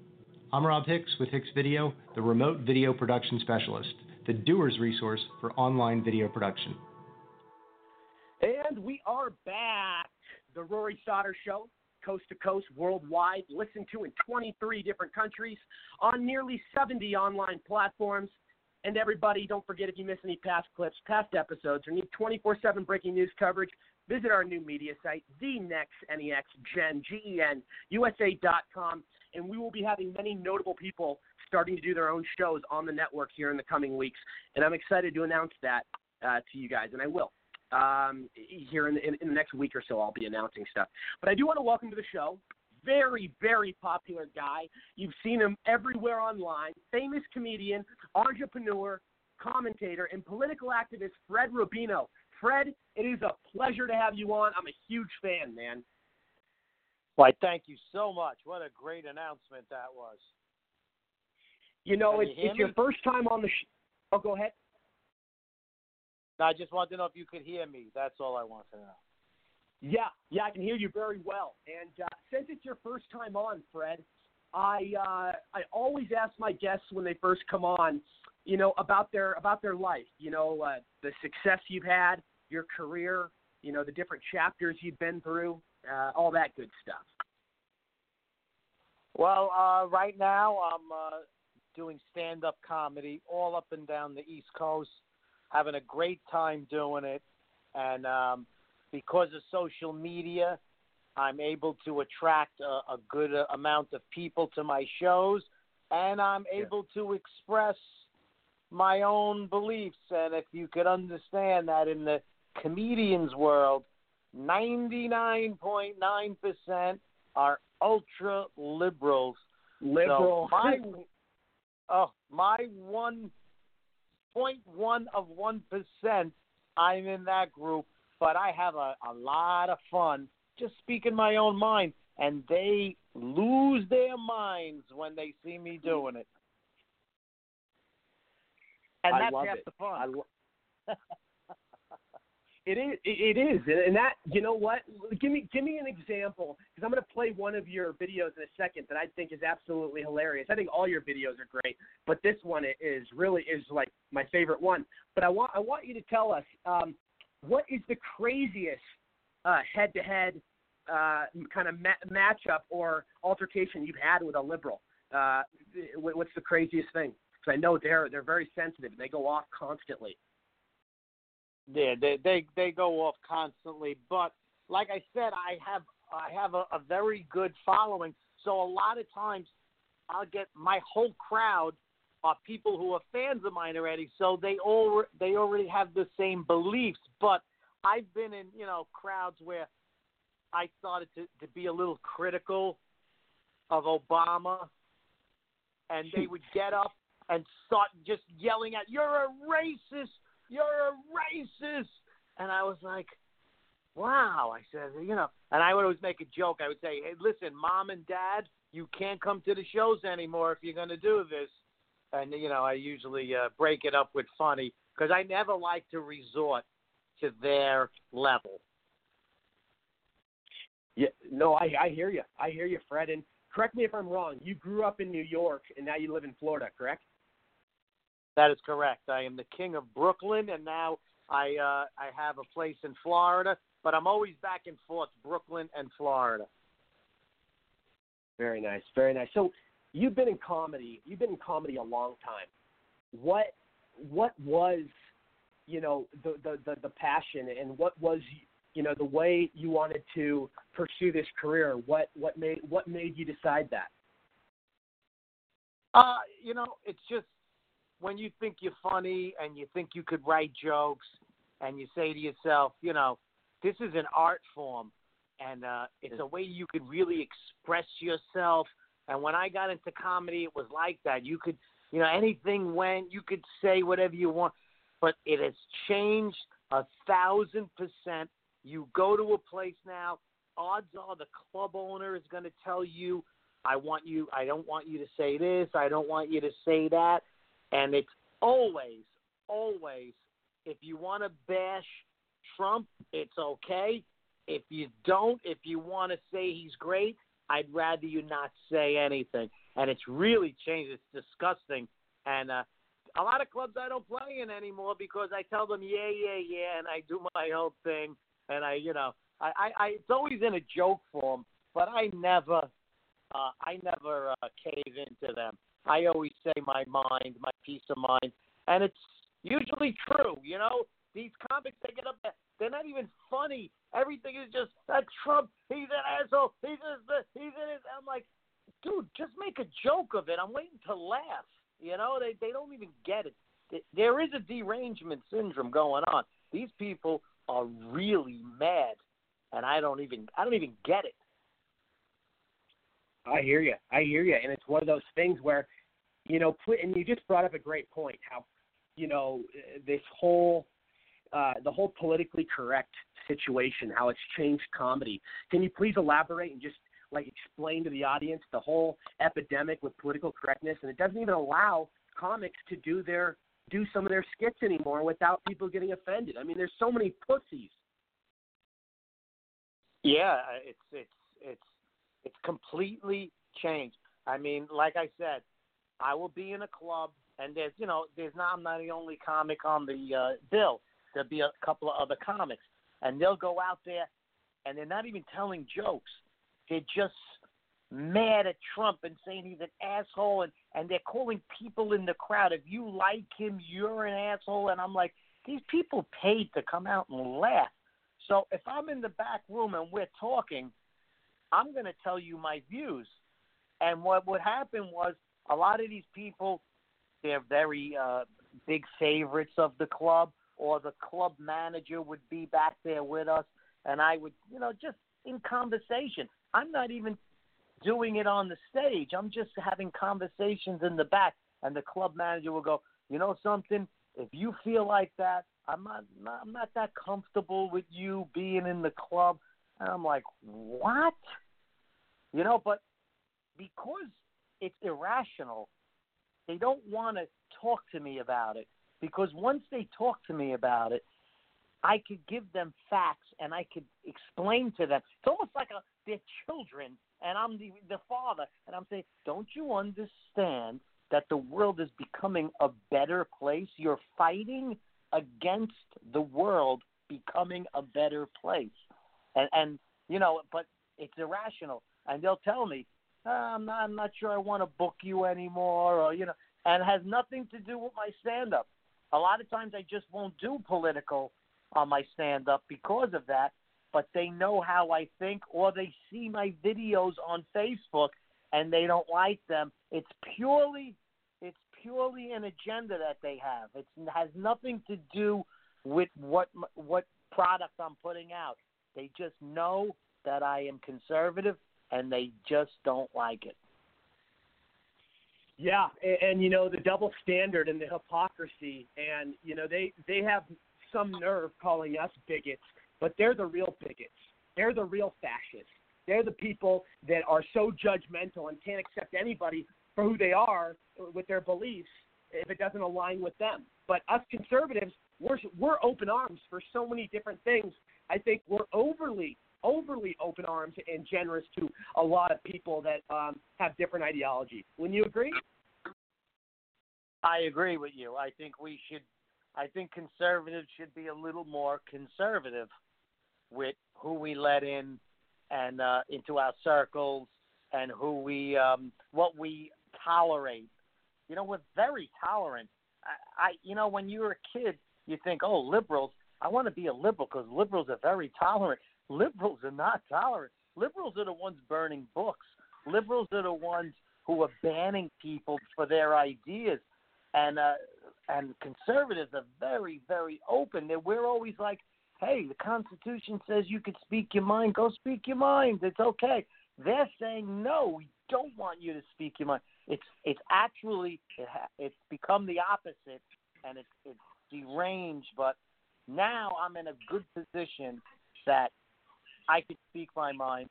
I'm Rob Hicks with Hicks Video, the remote video production specialist, the doer's resource for online video production. And we are back. The Rory Sauter Show, coast to coast, worldwide, listened to in 23 different countries on nearly 70 online platforms. And everybody, don't forget if you miss any past clips, past episodes, or need 24 7 breaking news coverage, visit our new media site, the Next NEX Gen, G-E-N, USA.com. And we will be having many notable people starting to do their own shows on the network here in the coming weeks. And I'm excited to announce that uh, to you guys, and I will. Um, here in the, in, in the next week or so, I'll be announcing stuff. But I do want to welcome to the show very, very popular guy. You've seen him everywhere online. Famous comedian, entrepreneur, commentator, and political activist Fred Rubino. Fred, it is a pleasure to have you on. I'm a huge fan, man. Why, thank you so much. What a great announcement that was. You know, Can it's, you it's your first time on the sh- Oh, go ahead. No, I just wanted to know if you could hear me. That's all I want to know. Yeah, yeah, I can hear you very well. And uh, since it's your first time on, Fred, I uh, I always ask my guests when they first come on, you know, about their about their life. You know, uh, the success you've had, your career, you know, the different chapters you've been through, uh, all that good stuff. Well, uh, right now I'm uh, doing stand up comedy all up and down the East Coast, having a great time doing it. And um, because of social media, I'm able to attract a, a good uh, amount of people to my shows, and I'm able to express my own beliefs. And if you could understand that in the comedians world, 99.9% are ultra liberals. Liberal. So my, oh, my one point one of one percent, I'm in that group, but I have a, a lot of fun just speaking my own mind, and they lose their minds when they see me doing it. And I that's love half it. the fun. I lo- [laughs] It is. It is, and that you know what? Give me give me an example because I'm going to play one of your videos in a second that I think is absolutely hilarious. I think all your videos are great, but this one is really is like my favorite one. But I want I want you to tell us um, what is the craziest uh, head-to-head uh, kind of ma- matchup or altercation you've had with a liberal. Uh, what's the craziest thing? Because I know they're they're very sensitive and they go off constantly. Yeah, they they they go off constantly, but like I said, I have I have a, a very good following. So a lot of times, I'll get my whole crowd are people who are fans of mine already. So they all they already have the same beliefs. But I've been in you know crowds where I started to to be a little critical of Obama, and they hmm. would get up and start just yelling at you're a racist you're a racist. And I was like, wow. I said, you know, and I would always make a joke. I would say, hey, listen, mom and dad, you can't come to the shows anymore if you're going to do this. And, you know, I usually uh, break it up with funny because I never like to resort to their level. Yeah, no, I I hear you. I hear you, Fred. And correct me if I'm wrong. You grew up in New York and now you live in Florida, correct? That is correct. I am the king of Brooklyn, and now I uh, I have a place in Florida, but I'm always back and forth, Brooklyn and Florida. Very nice, very nice. So you've been in comedy. You've been in comedy a long time. What what was you know the the the, the passion and what was you know the way you wanted to pursue this career? What what made what made you decide that? Uh, you know, it's just when you think you're funny and you think you could write jokes and you say to yourself, you know, this is an art form and uh, it's a way you could really express yourself. And when I got into comedy, it was like that. You could, you know, anything went. You could say whatever you want, but it has changed a thousand percent. You go to a place now. Odds are the club owner is going to tell you, "I want you. I don't want you to say this. I don't want you to say that." And it's always, always, if you want to bash Trump, it's okay. If you don't, if you want to say he's great, I'd rather you not say anything. And it's really changed. It's disgusting. And uh, a lot of clubs I don't play in anymore because I tell them, yeah, yeah, yeah, and I do my own thing. And I, you know, I, I, I it's always in a joke form, but I never, uh, I never uh, cave into them. I always say my mind, my peace of mind, and it's usually true. You know, these comics they get up there, they're not even funny. Everything is just that Trump. He's an asshole. He's this. He's it. I'm like, dude, just make a joke of it. I'm waiting to laugh. You know, they they don't even get it. There is a derangement syndrome going on. These people are really mad, and I don't even I don't even get it. I hear you. I hear you. And it's one of those things where, you know, put, and you just brought up a great point. How, you know, this whole, uh, the whole politically correct situation, how it's changed comedy. Can you please elaborate and just like explain to the audience the whole epidemic with political correctness? And it doesn't even allow comics to do their do some of their skits anymore without people getting offended. I mean, there's so many pussies. Yeah, it's it's it's it's completely changed. I mean, like I said, I will be in a club, and there's you know there's not I'm not the only comic on the uh, bill. There'll be a couple of other comics, and they'll go out there, and they're not even telling jokes. They're just mad at Trump and saying he's an asshole, and and they're calling people in the crowd. If you like him, you're an asshole. And I'm like, these people paid to come out and laugh. So if I'm in the back room and we're talking, I'm going to tell you my views. And what would happen was a lot of these people, they're very uh, big favorites of the club, or the club manager would be back there with us, and I would, you know, just in conversation. I'm not even doing it on the stage. I'm just having conversations in the back, and the club manager will go, you know something? If you feel like that, I'm not, not I'm not that comfortable with you being in the club. And I'm like, what? You know, but because it's irrational, they don't want to talk to me about it. Because once they talk to me about it, I could give them facts and I could explain to them. It's almost like a, they're children and I'm the, the father. And I'm saying, don't you understand that the world is becoming a better place? You're fighting against the world becoming a better place. And, and you know, but it's irrational. And they'll tell me, oh, I'm not, I'm not sure I want to book you anymore, or you know, and it has nothing to do with my stand up. A lot of times I just won't do political on my stand up because of that, but they know how I think or they see my videos on Facebook and they don't like them. It's purely it's purely an agenda that they have. It has nothing to do with what what product I'm putting out. They just know that I am conservative and they just don't like it. Yeah, and, and you know the double standard and the hypocrisy, and you know they they have some nerve calling us bigots, but they're the real bigots. They're the real fascists. They're the people that are so judgmental and can't accept anybody for who they are with their beliefs if it doesn't align with them. But us conservatives, we're we're open arms for so many different things. I think we're overly overly open arms and generous to a lot of people that um, have different ideology. Wouldn't you agree? I agree with you. I think we should. I think conservatives should be a little more conservative with who we let in and uh, into our circles and who we um, what we tolerate. You know, we're very tolerant. I, I you know, when you were a kid, you think, oh, liberals. I want to be a liberal because liberals are very tolerant. Liberals are not tolerant. Liberals are the ones burning books. Liberals are the ones who are banning people for their ideas and uh, and conservatives are very very open. That we're always like, hey, the Constitution says you can speak your mind. Go speak your mind. It's okay. They're saying no. We don't want you to speak your mind. It's it's actually it ha- it's become the opposite, and it's it's deranged. But now I'm in a good position that I can speak my mind.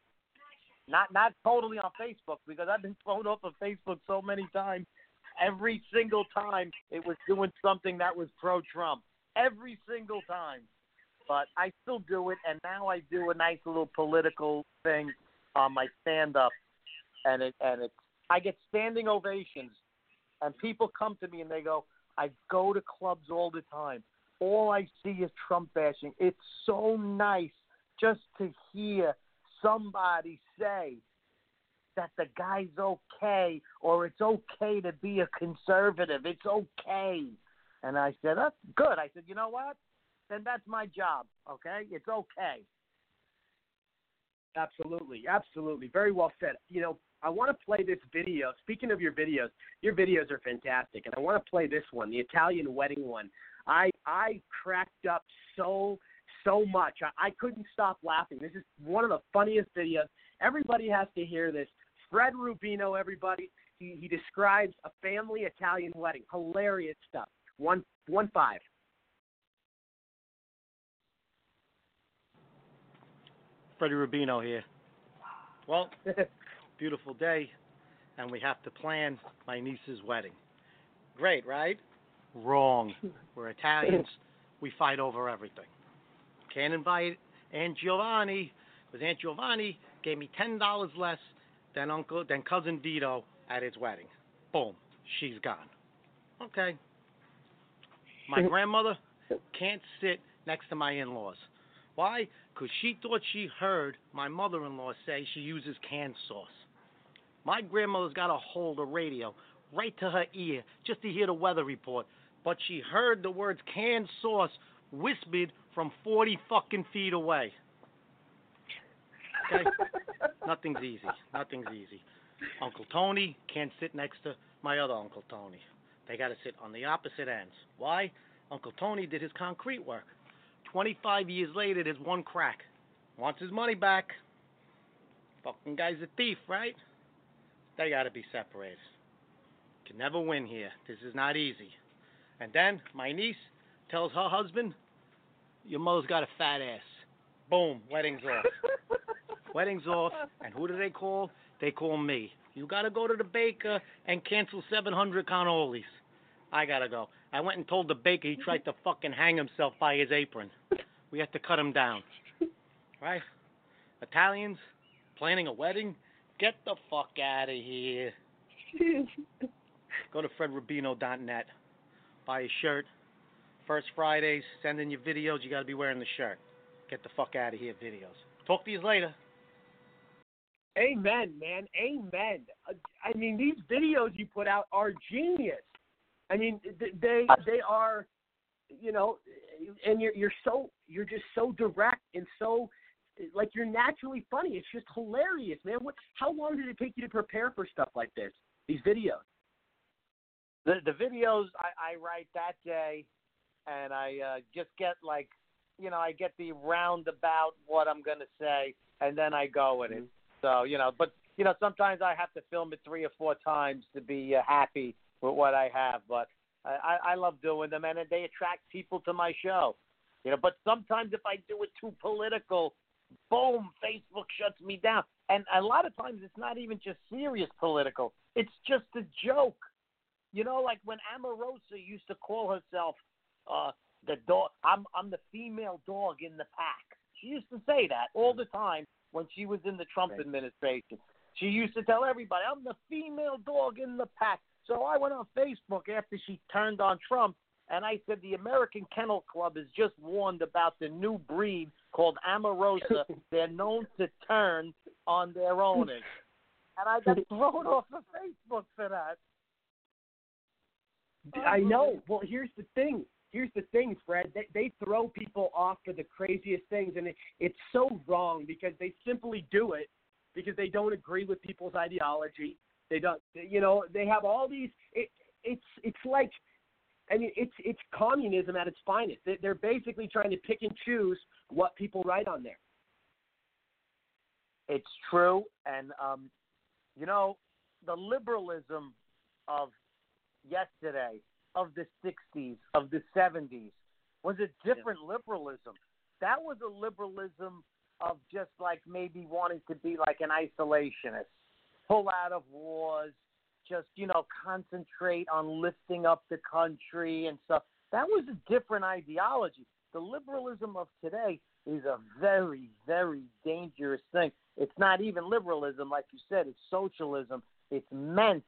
Not not totally on Facebook because I've been thrown off of Facebook so many times every single time it was doing something that was pro Trump. Every single time. But I still do it, and now I do a nice little political thing on my stand up, and it and it's I get standing ovations, and people come to me and they go, I go to clubs all the time. All I see is Trump bashing. It's so nice just to hear somebody say that the guy's okay or it's okay to be a conservative. It's okay. And I said, That's good. I said, You know what? Then that's my job. Okay? It's okay. Absolutely. Absolutely. Very well said. You know, I want to play this video. Speaking of your videos, your videos are fantastic, and I want to play this one, the Italian wedding one. I I cracked up so so much. I, I couldn't stop laughing. This is one of the funniest videos. Everybody has to hear this. Fred Rubino, everybody. He, he describes a family Italian wedding. Hilarious stuff. One one five. Freddie Rubino here. Well, [laughs] beautiful day, and we have to plan my niece's wedding. Great, right? Wrong. We're Italians. We fight over everything. Can't invite Aunt Giovanni because Aunt Giovanni gave me ten dollars less than Uncle, than cousin Vito at his wedding. Boom, she's gone. Okay. My grandmother can't sit next to my in-laws. Why? Because she thought she heard my mother-in-law say she uses canned sauce. My grandmother's got to hold a radio right to her ear just to hear the weather report, but she heard the words canned sauce whispered from 40 fucking feet away. Okay? [laughs] Nothing's easy. Nothing's easy. Uncle Tony can't sit next to my other Uncle Tony. They got to sit on the opposite ends. Why? Uncle Tony did his concrete work. 25 years later, there's one crack. Wants his money back. Fucking guy's a thief, right? They got to be separated. Can never win here. This is not easy. And then my niece tells her husband, Your mother's got a fat ass. Boom, wedding's off. [laughs] wedding's off. And who do they call? They call me. You got to go to the baker and cancel 700 cannolis. I got to go. I went and told the baker he tried to fucking hang himself by his apron. We have to cut him down. Right? Italians planning a wedding? Get the fuck out of here. [laughs] Go to fredrubino.net. Buy a shirt. First Fridays, send in your videos. You got to be wearing the shirt. Get the fuck out of here, videos. Talk to you later. Amen, man. Amen. Uh, I mean, these videos you put out are genius. I mean, they they are, you know, and you're you're so you're just so direct and so like you're naturally funny. It's just hilarious, man. What? How long did it take you to prepare for stuff like this? These videos. The the videos I, I write that day, and I uh, just get like, you know, I get the roundabout what I'm gonna say, and then I go with it. So you know, but you know, sometimes I have to film it three or four times to be uh, happy with what I have. But I, I love doing them, and they attract people to my show. You know, but sometimes if I do it too political, boom, Facebook shuts me down. And a lot of times it's not even just serious political; it's just a joke. You know, like when Omarosa used to call herself uh, the dog. I'm I'm the female dog in the pack. She used to say that all the time when she was in the Trump Right. administration. She used to tell everybody, "I'm the female dog in the pack." So I went on Facebook after she turned on Trump, and I said the American Kennel Club has just warned about the new breed called Omarosa. [laughs] They're known to turn on their owners, and I got thrown off of Facebook for that. I know. [laughs] Well, here's the thing. Here's the thing, Fred. They, they throw people off for the craziest things, and it, it's so wrong because they simply do it because they don't agree with people's ideology. They don't, you know, they have all these. It, it's it's like, I mean, it's it's communism at its finest. They- They're basically trying to pick and choose what people write on there. It's true, and um, you know, the liberalism of yesterday, of the '60s, of the '70s, was a different liberalism. That was a liberalism of just like maybe wanting to be like an isolationist, pull out of wars, just you know concentrate on lifting up the country and stuff. That was a different ideology. The liberalism of today is a very, very dangerous thing. It's not even liberalism, like you said, it's socialism. It's meant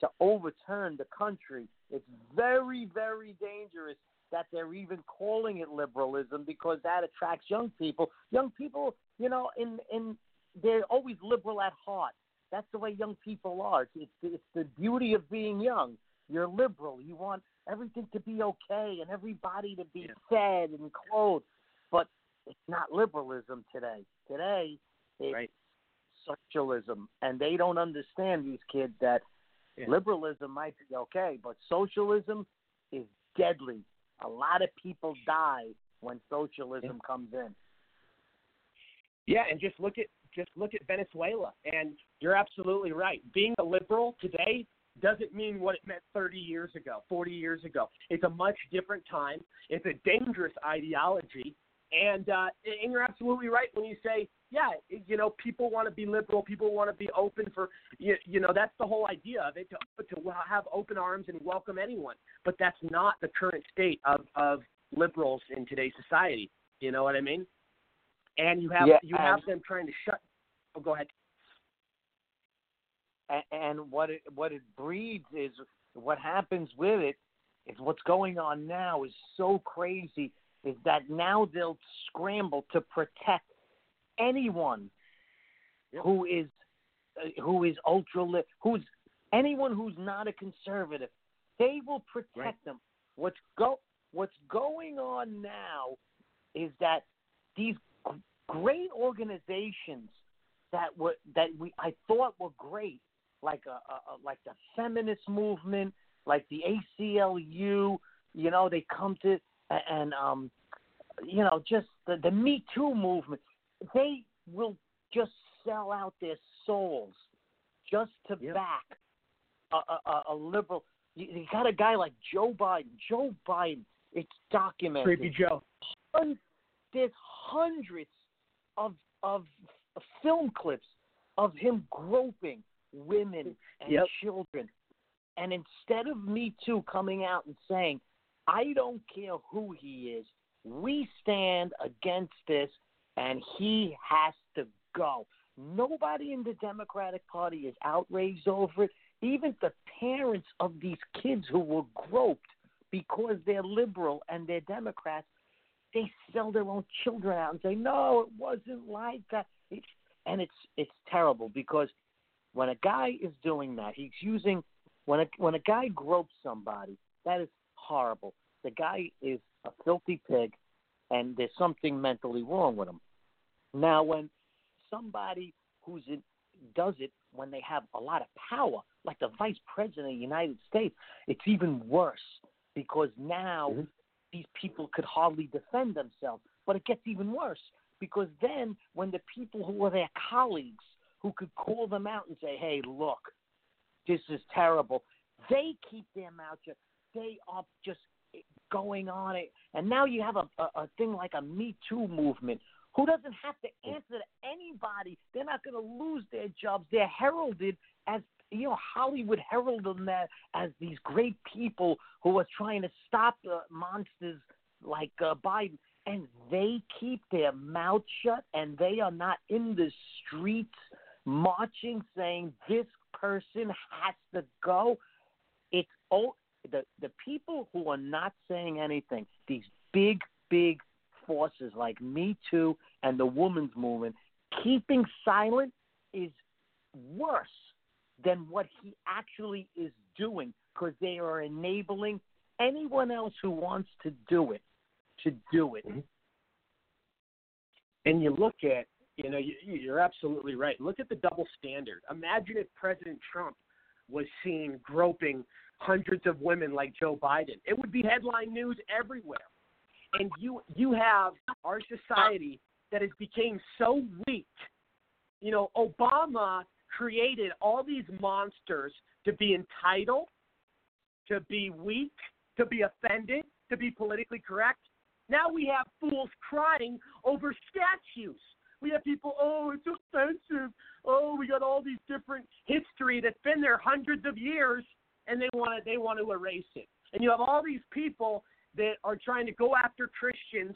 to overturn the country. It's very, very dangerous that they're even calling it liberalism because that attracts young people. Young people, you know, in in they're always liberal at heart. That's the way young people are. It's it's, it's the beauty of being young. You're liberal. You want everything to be okay and everybody to be fed and clothed. But it's not liberalism today. Today it's right. socialism, and they don't understand these kids that liberalism might be okay, but socialism is deadly. A lot of people die when socialism comes in. Yeah, and just look at just look at Venezuela, and you're absolutely right. Being a liberal today doesn't mean what it meant 30 years ago, 40 years ago. It's a much different time. It's a dangerous ideology, and uh, and you're absolutely right when you say, yeah, you know, people want to be liberal, people want to be open for, you, you know, that's the whole idea of it to to have open arms and welcome anyone. But that's not the current state of of liberals in today's society. You know what I mean? And you have Yeah, you have them trying to shut. Oh, go ahead. and, and what it what it breeds is what happens with it is what's going on now is so crazy is that now they'll scramble to protect anyone who is uh, who is ultra li- who's anyone who's not a conservative. They will protect Right. them. What's go what's going on now is that these g- great organizations that were that we I thought were great, like a, a, a like the feminist movement, like the ACLU. You know, they come to and um, you know, just the the Me Too movement. They will just sell out their souls just to back a, a, a- a liberal. You, you got a guy like Joe Biden. Joe Biden. It's documented. Creepy Joe. There's hundreds of of film clips of him groping women and Yep. children. And instead of Me Too coming out and saying, I don't care who he is, we stand against this and he has to go. Nobody in the Democratic Party is outraged over it. Even the parents of these kids who were groped because they're liberal and they're Democrats, they sell their own children out and say, "No, it wasn't like that." It's, and it's it's terrible because when a guy is doing that, he's using when a when a guy gropes somebody, that is horrible. The guy is a filthy pig, and there's something mentally wrong with him. Now, when somebody who's in, does it when they have a lot of power, like the vice president of the United States, it's even worse because now mm-hmm. these people could hardly defend themselves. But it gets even worse because then when the people who are their colleagues who could call them out and say, "Hey, look, this is terrible," they keep their mouth shut. They are just going on it, and now you have a, a, a thing like a Me Too movement. Who doesn't have to answer to anybody? They're not going to lose their jobs. They're heralded as you know Hollywood heralded them as, as these great people who are trying to stop uh, monsters like uh, Biden, and they keep their mouth shut, and they are not in the streets marching saying this person has to go. It's oh, the the people who are not saying anything. These big big forces like Me Too and the women's movement keeping silent is worse than what he actually is doing because they are enabling anyone else who wants to do it to do it. Mm-hmm. and you look at, you know, you, you're absolutely right. Look at the double standard. Imagine if President Trump was seen groping hundreds of women like Joe Biden. It would be headline news everywhere. And you you have our society that has became so weak. You know, Obama created all these monsters to be entitled, to be weak, to be offended, to be politically correct. Now we have fools crying over statues. We have people, oh, it's offensive. Oh, we got all these different history that's been there hundreds of years, and they want to they want to erase it. And you have all these people that are trying to go after Christians,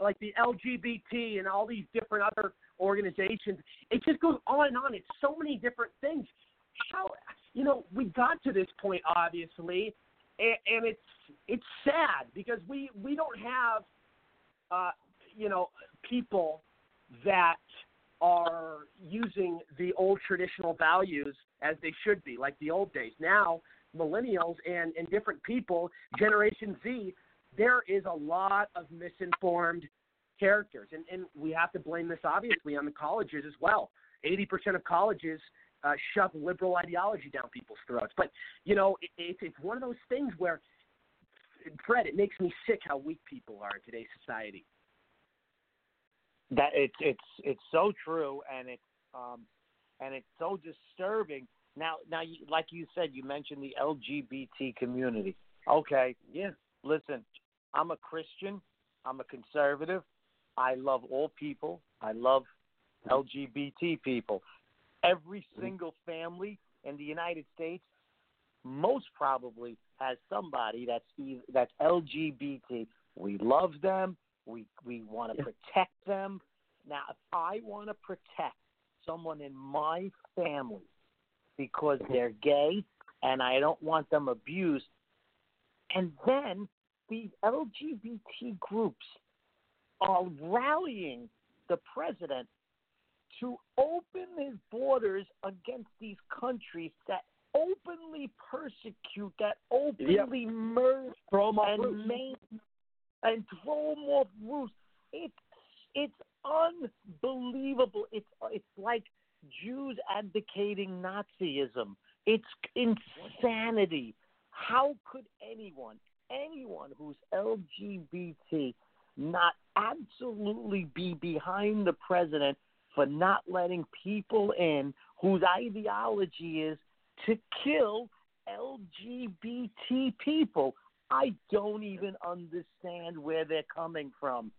like the LGBT and all these different other organizations. It just goes on and on. It's so many different things. How you know we got to this point, obviously, and, and it's it's sad because we we don't have uh, you know people that are using the old traditional values as they should be, like the old days. Now, millennials and, and different people, Generation Z, there is a lot of misinformed characters. And, and we have to blame this, obviously, on the colleges as well. 80% of colleges uh, shove liberal ideology down people's throats. But, you know, it, it's, it's one of those things where, Fred, it makes me sick how weak people are in today's society. That it's it's it's so true, and it's um, and it's so disturbing. Now, now, you, like you said, you mentioned the LGBT community. Okay, yeah. Listen, I'm a Christian. I'm a conservative. I love all people. I love LGBT people. Every mm-hmm. single family in the United States, most probably, has somebody that's that's LGBT. We love them. We we want to protect them. Now, if I want to protect someone in my family because they're gay and I don't want them abused, and then these LGBT groups are rallying the president to open his borders against these countries that openly persecute, that openly murder Throw 'em and maim and throw them off roofs. It's it's unbelievable. It's it's like Jews advocating Nazism. It's insanity. How could anyone, anyone who's LGBT, not absolutely be behind the president for not letting people in whose ideology is to kill LGBT people? I don't even understand where they're coming from.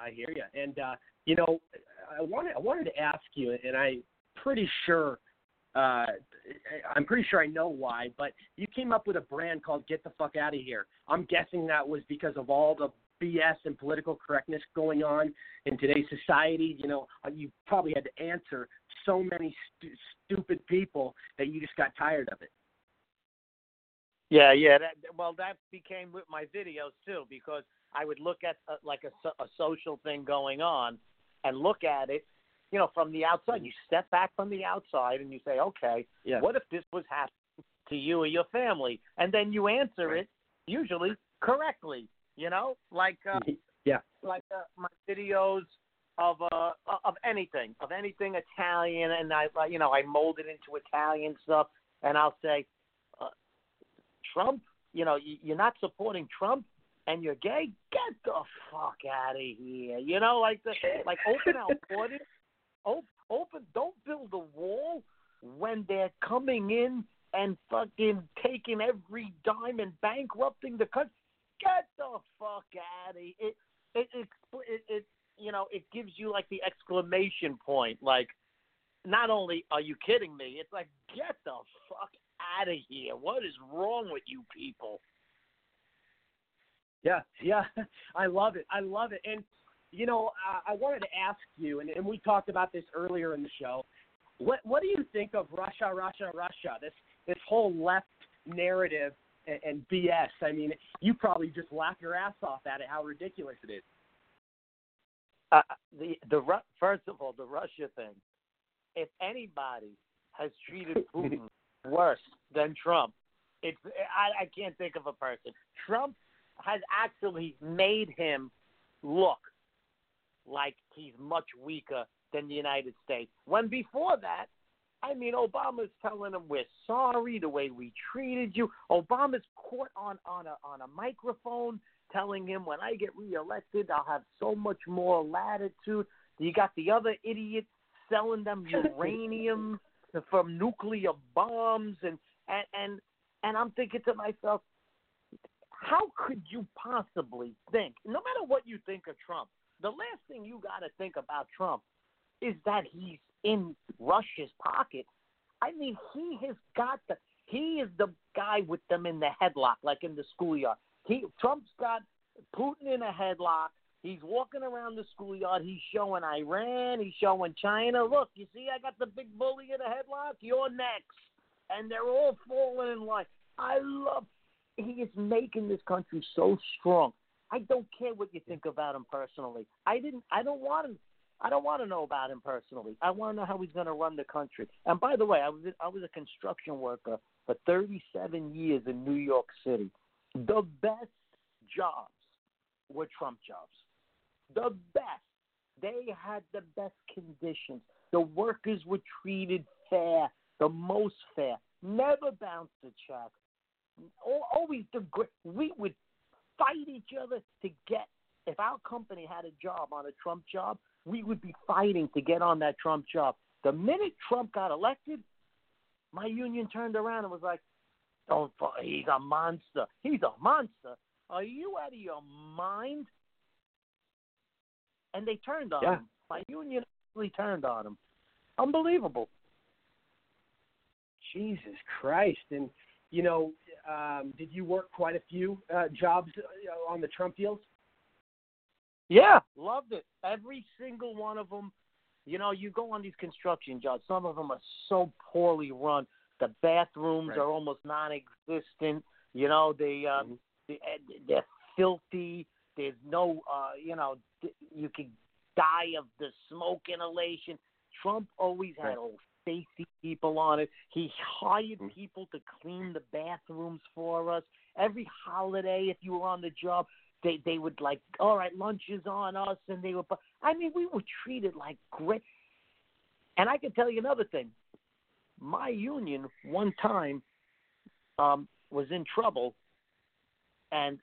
I hear you. And uh, you know, I wanted I wanted to ask you, and I'm pretty sure uh, I'm pretty sure I know why, but you came up with a brand called "Get the Fuck Out of Here." I'm guessing that was because of all the BS and political correctness going on in today's society. You know, uh, you probably had to answer so many stu- stupid people that you just got tired of it. Yeah, yeah. That, well, that became with my videos too because I would look at uh, like a, a social thing going on and look at it, you know, from the outside. You step back from the outside and you say, okay, Yeah. what if this was happening to you or your family? And then you answer it usually correctly. You know, like uh, Yeah. like uh, my videos of uh of anything of anything Italian, and I uh, you know I mold it into Italian stuff, and I'll say, uh, Trump, you know, you're not supporting Trump, and you're gay. Get the fuck out of here. You know, like the like open [laughs] our borders, open, open. Don't build a wall when they're coming in and fucking taking every dime and bankrupting the country. Get the fuck out of here. It, it, it, it, it, you know, it gives you like the exclamation point. Like, not only are you kidding me, it's like, get the fuck out of here. What is wrong with you people? Yeah, yeah, [laughs] I love it. I love it. And you know, I, I wanted to ask you, and, and we talked about this earlier in the show. What what do you think of Russia, Russia, Russia? This this whole left narrative and, and BS. I mean, you probably just laugh your ass off at it. How ridiculous it is. Uh, the the first of all, the Russia thing. If anybody has treated [laughs] Putin worse than Trump, it's I, I can't think of a person. Trump has actually made him look like he's much weaker than the United States. When before that, I mean, Obama's telling him we're sorry the way we treated you. Obama's caught on on a on a microphone telling him when I get reelected, I'll have so much more latitude. You got the other idiots selling them [laughs] uranium from nuclear bombs, and and and and I'm thinking to myself, how could you possibly think, no matter what you think of Trump, the last thing you got to think about Trump is that he's in Russia's pocket. I mean, he has got the he is the guy with them in the headlock, like in the schoolyard. He Trump's got Putin in a headlock. He's walking around the schoolyard. He's showing Iran. He's showing China. Look, you see, I got the big bully in a headlock. You're next, and they're all falling in line. I love. He is making this country so strong. I don't care what you think about him personally. I didn't. I don't want him. I don't want to know about him personally. I want to know how he's going to run the country. And by the way, I was I was a construction worker for 37 years in New York City. The best jobs were Trump jobs. The best. They had the best conditions. The workers were treated fair, the most fair. Never bounced a check. Al- Always the great. We would fight each other to get. If our company had a job on a Trump job, we would be fighting to get on that Trump job. The minute Trump got elected, my union turned around and was like, "Don't. He's a monster. He's a monster. Are you out of your mind?" And they turned on Yeah. him. My union actually turned on him. Unbelievable. Jesus Christ! And you know, um, did you work quite a few uh, jobs uh, on the Trump deals? Yeah, loved it. Every single one of them. You know, you go on these construction jobs. Some of them are so poorly run. The bathrooms Right. are almost non-existent. You know, they um, they, they're filthy. There's no, uh, you know, you could die of the smoke inhalation. Trump always had old safety people on it. He hired people to clean the bathrooms for us. Every holiday, if you were on the job, they they would like, all right, lunch is on us, and they would. I mean, we were treated like great. And I can tell you another thing. My union one time um, was in trouble, and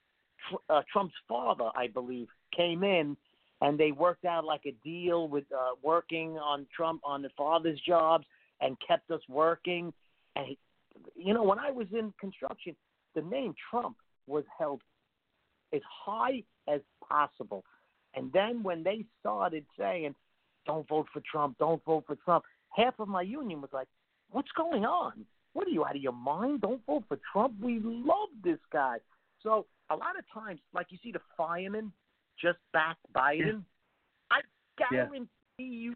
tr- uh, Trump's father, I believe, came in, and they worked out like a deal with uh, working on Trump on the father's jobs, and kept us working. And he, you know, when I was in construction, the name Trump was held as high as possible. And then when they started saying, "Don't vote for Trump, don't vote for Trump," half of my union was like, "What's going on? What are you out of your mind? Don't vote for Trump. We love this guy." So a lot of times, like you see the firemen just back Biden. I Yeah. guarantee you,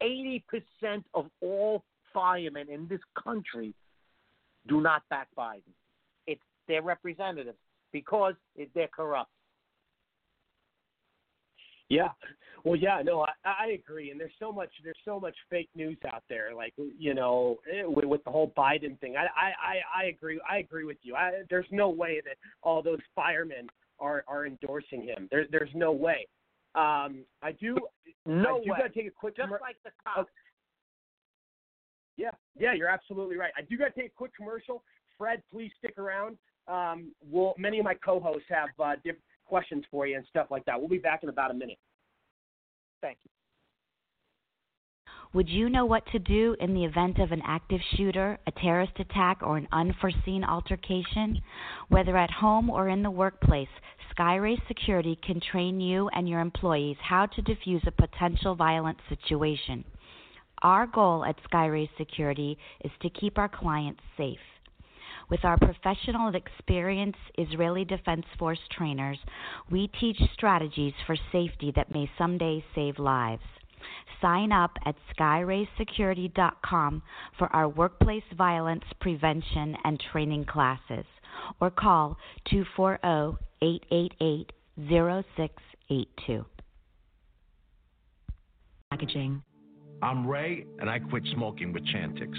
eighty percent of all firemen in this country do not back Biden. It's their representatives because it, they're corrupt. Yeah. Well, yeah, no, I, I agree. And there's so much, there's so much fake news out there. Like, you know, eh, with, with the whole Biden thing, I, I, I, I agree. I agree with you. I, there's no way that all those firemen are are endorsing him. There, there's no way. Um, I do. No I do way. gotta take a quick. Just commer- like the cops. Yeah, yeah, you're absolutely right. I do got to take a quick commercial. Fred, please stick around. Um, we'll, many of my co-hosts have uh, different questions for you and stuff like that. We'll be back in about a minute. Thank you. Would you know what to do in the event of an active shooter, a terrorist attack, or an unforeseen altercation? Whether at home or in the workplace, Skyrace Security can train you and your employees how to defuse a potential violent situation. Our goal at Skyrace Security is to keep our clients safe. With our professional and experienced Israeli Defense Force trainers, we teach strategies for safety that may someday save lives. Sign up at skyraysecurity.com for our workplace violence prevention and training classes or call oh, 240-888-0682. Packaging. I'm Ray, and I quit smoking with Chantix.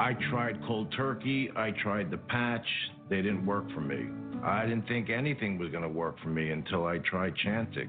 I tried cold turkey, I tried the patch, they didn't work for me. I didn't think anything was going to work for me until I tried Chantix.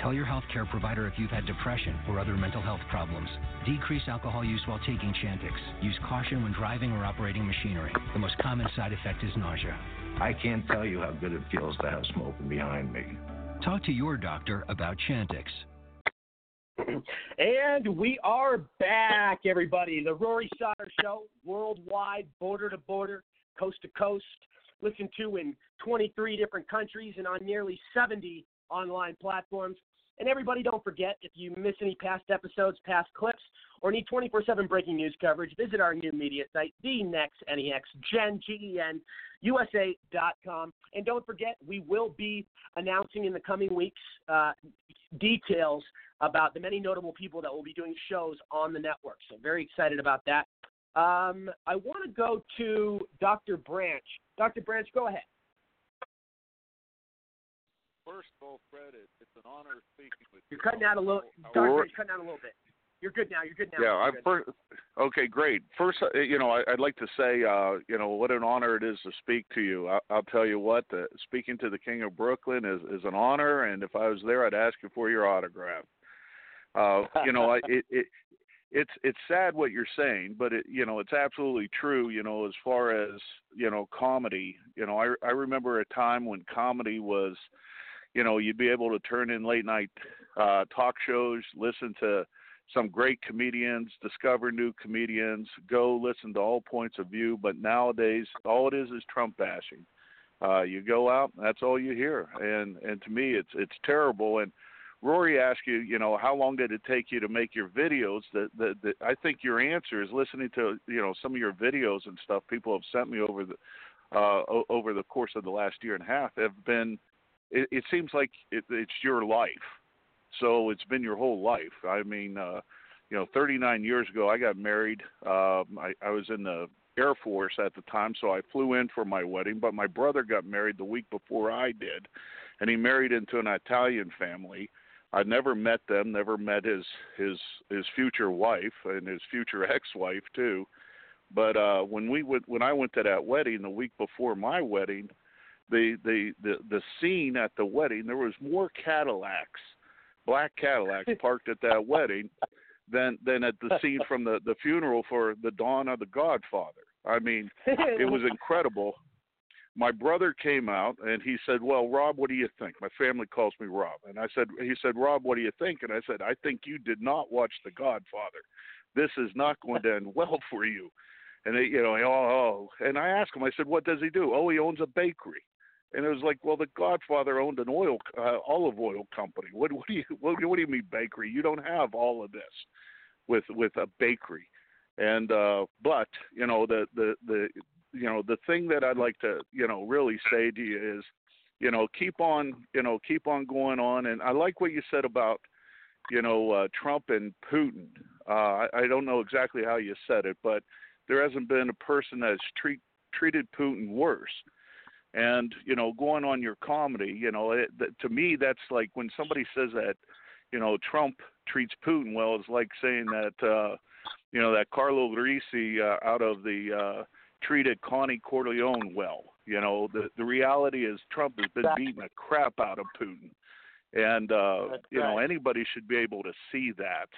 Tell your healthcare provider if you've had depression or other mental health problems. Decrease alcohol use while taking Chantix. Use caution when driving or operating machinery. The most common side effect is nausea. I can't tell you how good it feels to have smoking behind me. Talk to your doctor about Chantix. And we are back, everybody. The Rory Sauter Show, worldwide, border to border, coast to coast. Listened to in 23 different countries and on nearly 70 online platforms. And everybody, don't forget if you miss any past episodes, past clips, or need 24 7 breaking news coverage, visit our new media site, the next NEX, Gen, G-E-N, USA.com. And don't forget, we will be announcing in the coming weeks uh, details about the many notable people that will be doing shows on the network. So, very excited about that. Um, I want to go to Dr. Branch. Dr. Branch, go ahead. First of all, Fred, it, it's an honor speaking with You're cutting out a little. How- Dr. how- Branch, cutting out a little bit. You're good now. You're good now. Yeah, I good. first. Okay, great. First, uh, you know, I, I'd like to say, uh, you know, what an honor it is to speak to you. I, I'll tell you what, uh, speaking to the King of Brooklyn is is an honor, and if I was there, I'd ask you for your autograph. Uh, you know, I, [laughs] it it it's it's sad what you're saying, but it you know it's absolutely true. You know, as far as you know, comedy. You know, I I remember a time when comedy was, you know, you'd be able to turn in late night uh, talk shows, listen to some great comedians, discover new comedians, go listen to all points of view. But nowadays, all it is is Trump bashing. Uh, you go out, that's all you hear, and and to me, it's it's terrible. And Rory asked you, you know, how long did it take you to make your videos? That that I think your answer is listening to you know some of your videos and stuff people have sent me over the uh, over the course of the last year and a half have been. It, it seems like it, it's your life, so it's been your whole life. I mean, uh, you know, 39 years ago I got married. Um, I, I was in the Air Force at the time, so I flew in for my wedding. But my brother got married the week before I did, and he married into an Italian family. I never met them, never met his his his future wife and his future [laughs] ex-wife too. But uh when we went when I went to that wedding the week before my wedding, the the the the scene at the wedding there was more Cadillacs, black Cadillacs [laughs] parked at that wedding than than at the scene from the the funeral for the dawn of the Godfather. I mean, it was [laughs] incredible. My brother came out and he said, "Well, Rob, what do you think?" My family calls me Rob, and I said, "He said, Rob, what do you think?" And I said, "I think you did not watch The Godfather. This is not going to end well for you." And they, you know, oh, oh, and I asked him. I said, "What does he do?" Oh, he owns a bakery. And it was like, well, the Godfather owned an oil, uh, olive oil company. What, what do you, what, what do you mean bakery? You don't have all of this with with a bakery. And uh, but you know the the the you know the thing that I'd like to you know really say to you is you know keep on you know keep on going on. And I like what you said about you know uh, Trump and Putin. Uh, I, I don't know exactly how you said it, but there hasn't been a person that's treat, treated Putin worse. And you know, going on your comedy, you know, it, to me, that's like when somebody says that, you know, Trump treats Putin well. It's like saying that, uh, you know, that Carlo Rizzi uh, out of the uh, treated Connie Corleone well. You know, the the reality is Trump has been beating the crap out of Putin, and uh, you know anybody should be able to see that.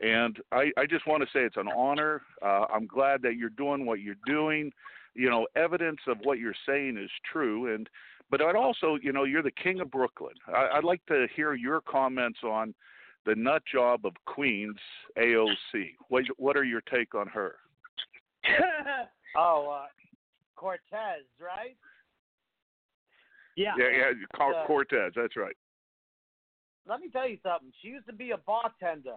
And I, I just want to say it's an honor. Uh, I'm glad that you're doing what you're doing. You know, evidence of what you're saying is true. And but I'd also, you know, you're the king of Brooklyn. I, I'd like to hear your comments on the nut job of Queens, AOC. What what are your take on her? [laughs] oh, uh, Cortez, right? Yeah. Yeah, yeah, Cor- Uh, Cortez. That's right. Let me tell you something. She used to be a bartender.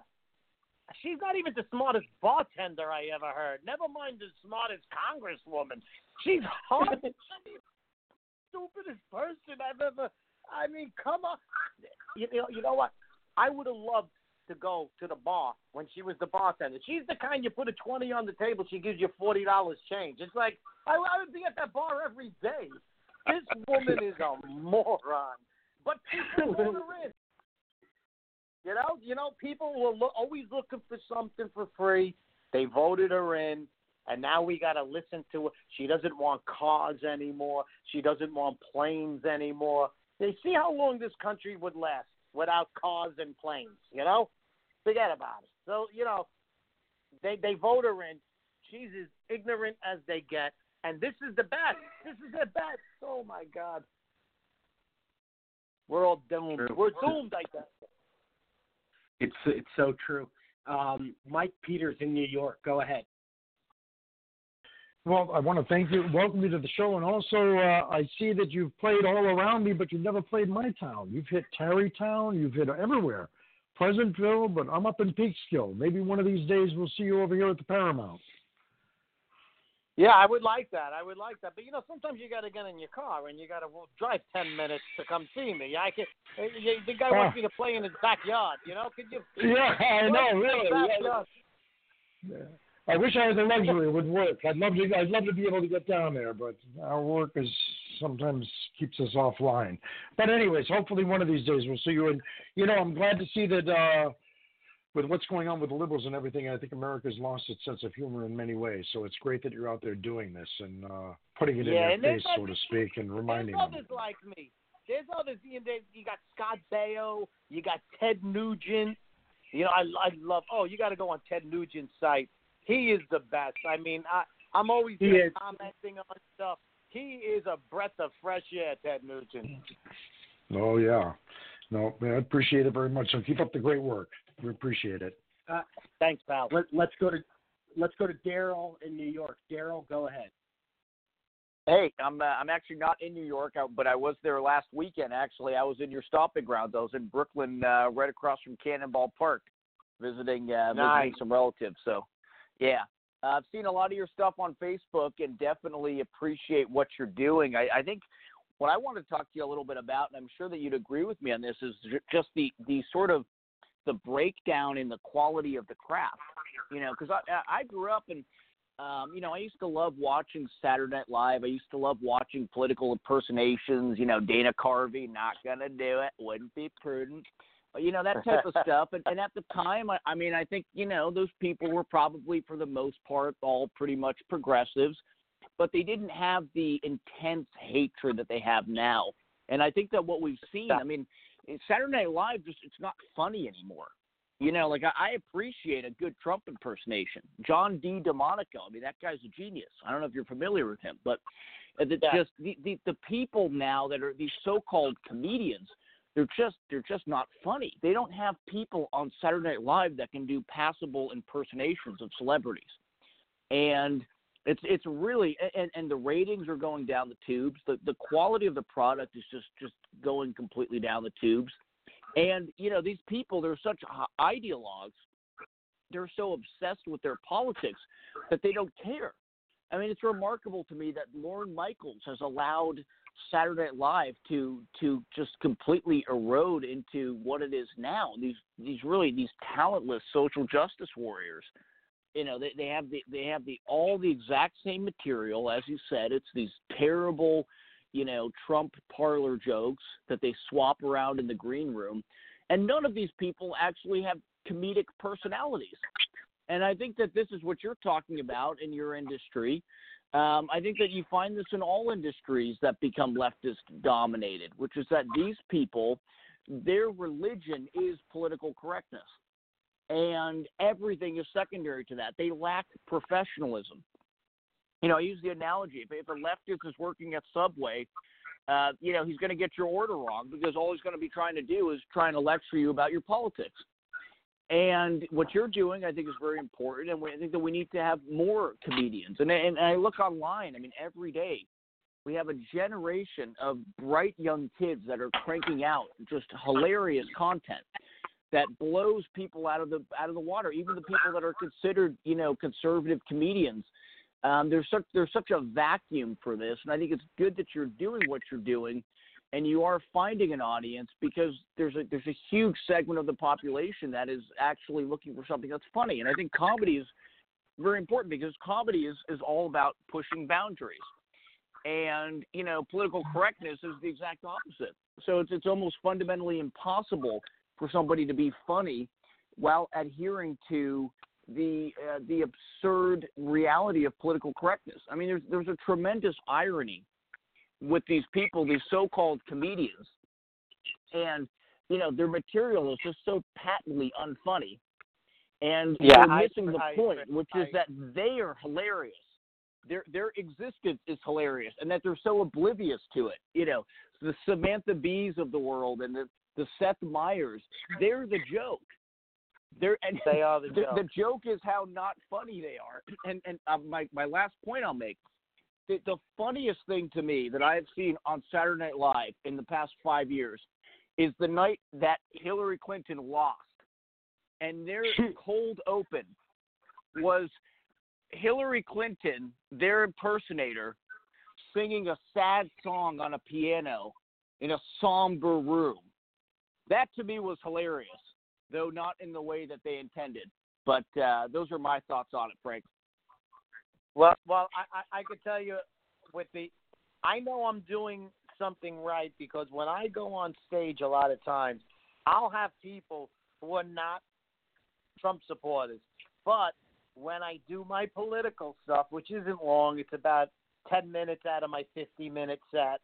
She's not even the smartest bartender I ever heard. Never mind the smartest congresswoman. She's hard. [laughs] stupidest person I've ever. I mean, come on. You know, you know what? I would have loved to go to the bar when she was the bartender. She's the kind you put a twenty on the table, she gives you forty dollars change. It's like I, I would be at that bar every day. This woman is a moron, but people vote her in. You know, you know, people were lo- always looking for something for free. They voted her in, and now we got to listen to her. She doesn't want cars anymore. She doesn't want planes anymore. They see how long this country would last without cars and planes. You know, forget about it. So you know, they they vote her in. She's as ignorant as they get, and this is the best. This is the best. Oh my God, we're all doomed. We're doomed. I guess. It's it's so true. Um, Mike Peters in New York. Go ahead. Well, I want to thank you, welcome you to the show, and also uh, I see that you've played all around me, but you've never played my town. You've hit Tarrytown, you've hit everywhere, Pleasantville, but I'm up in Peekskill. Maybe one of these days we'll see you over here at the Paramount. Yeah, I would like that. I would like that. But you know, sometimes you got to get in your car and you got to drive ten minutes to come see me. I can. uh, you- The guy wants me to play in his backyard. You know, could you? [laughs] Yeah, I know, Play in his really, yeah. I wish I had the luxury; it would work. I'd love to. I'd love to be able to get down there, but our work is sometimes keeps us offline. But anyways, hopefully one of these days we'll see you. And you know, I'm glad to see that uh, with what's going on with the liberals and everything, I think America's lost its sense of humor in many ways. So it's great that you're out there doing this and uh, putting it Yeah, in and their face, so to speak, and reminding There's them. others like me. There's others. You, know, you got Scott Baio. You got Ted Nugent. You know, I I love. Oh, you got to go on Ted Nugent's site. He is the best. I mean, I I'm always He there is. commenting on stuff. He is a breath of fresh air, Ted Nugent. Oh yeah, no, I appreciate it very much. So keep up the great work. We appreciate it. Uh, Thanks, pal. Let, let's go to let's go to Daryl in New York. Daryl, go ahead. Hey, I'm uh, I'm actually not in New York, uh, but I was there last weekend. Actually, I was in your stopping grounds. I was in Brooklyn, uh, right across from Cannonball Park, visiting uh, Nice. visiting some relatives. So, yeah, uh, I've seen a lot of your stuff on Facebook, and definitely appreciate what you're doing. I, I think what I want to talk to you a little bit about, and I'm sure that you'd agree with me on this, is just the the sort of the breakdown in the quality of the craft. You know, because I I grew up and um, you know, I used to love watching Saturday Night Live. I used to love watching political impersonations. You know, Dana Carvey, not gonna do it, wouldn't be prudent. But, you know that type of stuff. And, and at the time, I, I mean, I think you know those people were probably, for the most part, all pretty much progressives, but they didn't have the intense hatred that they have now. And I think that what we've seen, I mean, Saturday Night Live just—it's not funny anymore. You know, like I, I appreciate a good Trump impersonation. John Di Domenico. I mean, that guy's a genius. I don't know if you're familiar with him, but uh, the, just the, the the people now that are these so-called comedians, they're just they're just not funny. They don't have people on Saturday Night Live that can do passable impersonations of celebrities, and it's it's really and and the ratings are going down the tubes. The the quality of the product is just just going completely down the tubes. And you know these people, they're such ideologues. They're so obsessed with their politics that they don't care. I mean, it's remarkable to me that Lorne Michaels has allowed Saturday Night Live to to just completely erode into what it is now. These these really these talentless social justice warriors. You know, they, they have the they have the all the exact same material as you said. It's these terrible you know, Trump parlor jokes that they swap around in the green room. And none of these people actually have comedic personalities. And I think that this is what you're talking about in your industry. Um, I think that you find this in all industries that become leftist dominated, which is that these people, their religion is political correctness. And everything is secondary to that. They lack professionalism you know, I use the analogy. If, if a leftist is working at Subway, uh, you know, he's going to get your order wrong because all he's going to be trying to do is trying to lecture you about your politics. And what you're doing, I think, is very important. And we, I think that we need to have more comedians. And, and I look online, I mean, every day we have a generation of bright young kids that are cranking out just hilarious content that blows people out of the out of the water. Even the people that are considered, you know, conservative comedians um, there's such there's such a vacuum for this, and I think it's good that you're doing what you're doing, and you are finding an audience because there's a there's a huge segment of the population that is actually looking for something that's funny, and I think comedy is very important because comedy is is all about pushing boundaries, and you know political correctness is the exact opposite. So it's it's almost fundamentally impossible for somebody to be funny while adhering to the uh, the absurd reality of political correctness. I mean, there's there's a tremendous irony with these people, these so-called comedians, and you know their material is just so patently unfunny, and Yeah, they're I- missing the I- point, which is I- that they are hilarious. Their their existence is hilarious, and that they're so oblivious to it. You know, the Samantha Bees of the world and the the Seth Meyers, they're the joke. They're and They are the [laughs] the, joke. the joke is how not funny they are. [clears throat] And and uh, my my last point I'll make, the, the funniest thing to me that I have seen on Saturday Night Live in the past five years is the night that Hillary Clinton lost, and their [laughs] cold open was Hillary Clinton, their impersonator, singing a sad song on a piano in a somber room. That to me was hilarious, though not in the way that they intended. But uh, those are my thoughts on it, Frank. Well, well, I, I, I could tell you with the, I know I'm doing something right because when I go on stage a lot of times, I'll have people who are not Trump supporters, but when I do my political stuff, which isn't long, it's about 10 minutes out of my 50 minute set.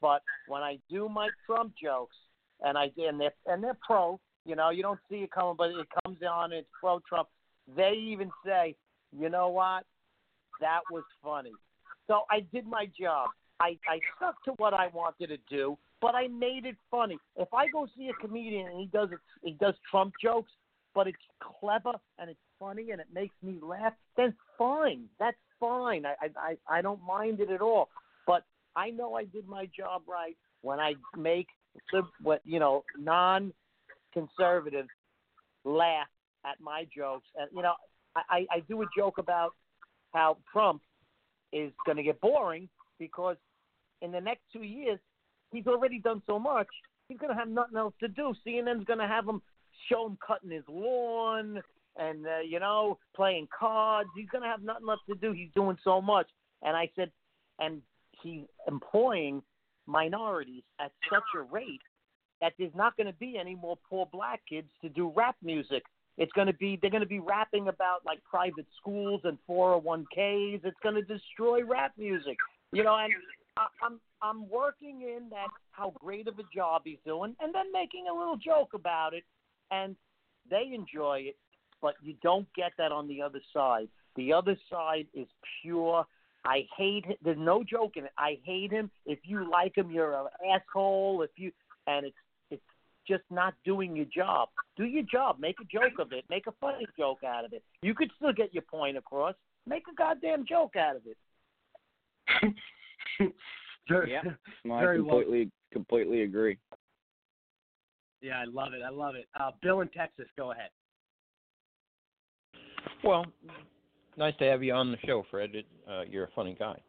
But when I do my Trump jokes, and I and they're and they're pro, you know, you don't see it coming, but it comes on. It's pro Trump. They even say, you know what, that was funny. So I did my job. I I stuck to what I wanted to do, but I made it funny. If I go see a comedian and he does it, he does Trump jokes, but it's clever and it's funny and it makes me laugh, then fine. That's fine. I I I don't mind it at all. But I know I did my job right when I make what you know non-conservatives laugh at my jokes, and you know I, I do a joke about how Trump is going to get boring because in the next two years he's already done so much. He's going to have nothing else to do. CNN's going to have him show him cutting his lawn and uh, you know playing cards. He's going to have nothing left to do. He's doing so much. And I said, and he's employing minorities at such a rate that there's not going to be any more poor black kids to do rap music. It's going to be they're going to be rapping about like private schools and 401ks. It's going to destroy rap music. You know, and I, I'm I'm working in that how great of a job he's doing, and then making a little joke about it, and they enjoy it. But you don't get that on the other side. The other side is pure. I hate. Him. There's no joke in it. I hate him. If you like him, you're an asshole. If you and it's it's just not doing your job. Do your job. Make a joke of it. Make a funny joke out of it. You could still get your point across. Make a goddamn joke out of it. [laughs] yeah, no, I completely completely agree. Yeah, I love it. I love it. Uh, Bill in Texas, go ahead. Well, nice to have you on the show, Fred. It, uh, you're a funny guy.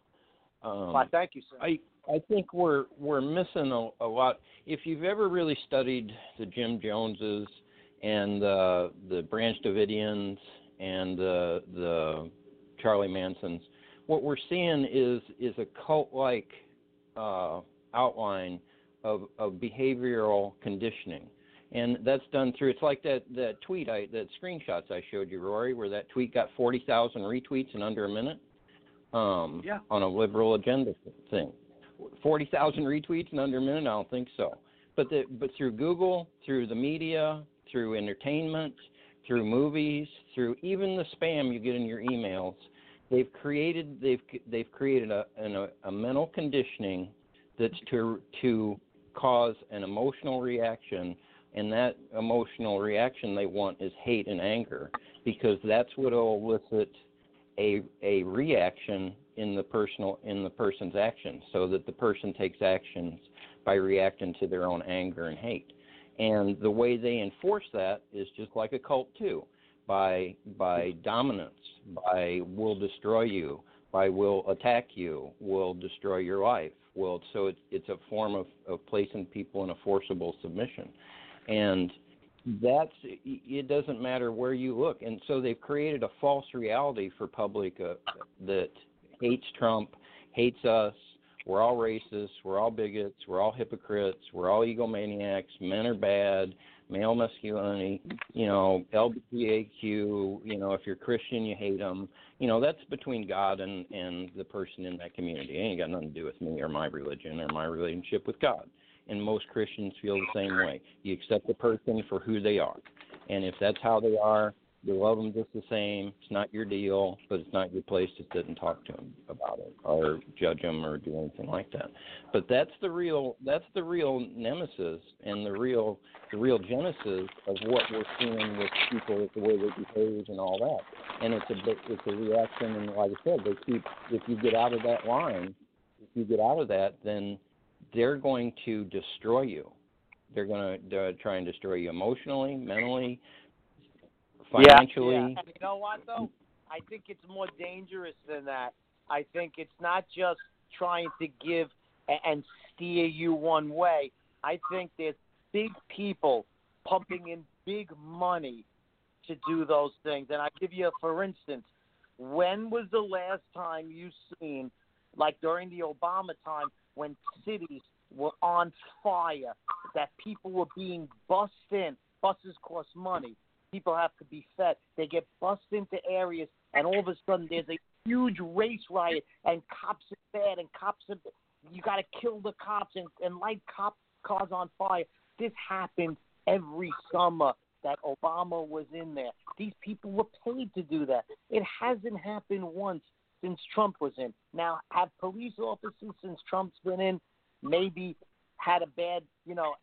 Um, Why, thank you, sir. I I think we're we're missing a, a lot. If you've ever really studied the Jim Joneses and uh, the Branch Davidians and the the Charlie Mansons, what we're seeing is is a cult-like uh, outline of, of behavioral conditioning. And that's done through. It's like that that tweet I that screenshots I showed you, Rory, where that tweet got forty thousand retweets in under a minute. Um, yeah. On a liberal agenda thing, forty thousand retweets in under a minute. I don't think so. But the but through Google, through the media, through entertainment, through movies, through even the spam you get in your emails, they've created they've they've created a a, a mental conditioning that's to to cause an emotional reaction and that emotional reaction they want is hate and anger because that's what will elicit a a reaction in the personal in the person's actions so that the person takes actions by reacting to their own anger and hate. And the way they enforce that is just like a cult too by by dominance by will destroy you by will attack you will destroy your life will so it's it's a form of of placing people in a forcible submission and that's it doesn't matter where you look. And so they've created a false reality for public uh, that hates trump hates us. We're all racists. We're all bigots. We're all hypocrites. We're all egomaniacs. Men are bad. Male masculinity you know lgbtq you know if you're christian you hate them you know that's between god and and the person in that community. It ain't got nothing to do with me or my religion or my relationship with god and most Christians feel the same way. You accept the person for who they are, and if that's how they are, you love them just the same. It's not your deal, but it's not your place to sit and talk to them about it or judge them or do anything like that. But that's the real that's the real nemesis and the real the real genesis of what we're seeing with people, the way they behave and all that. And it's a it's a reaction, and like I said, they keep if you get out of that line, if you get out of that, then they're going to destroy you. They're going to try and destroy you emotionally, mentally, financially. Yeah, yeah. You know what though? I think it's more dangerous than that. I think it's not just trying to give and steer you one way. I think there's big people pumping in big money to do those things. And I give you, a, for instance, when was the last time you seen, like during the Obama time, when cities were on fire, that people were being bussed in. Buses cost money. People have to be fed. They get bussed into areas, and all of a sudden there's a huge race riot, and cops are bad, and cops are. You got to kill the cops and, and light cop cars on fire. This happens every summer that Obama was in there. These people were paid to do that. It hasn't happened once since Trump was in. Now, have police officers since Trump's been in maybe had a bad, you know,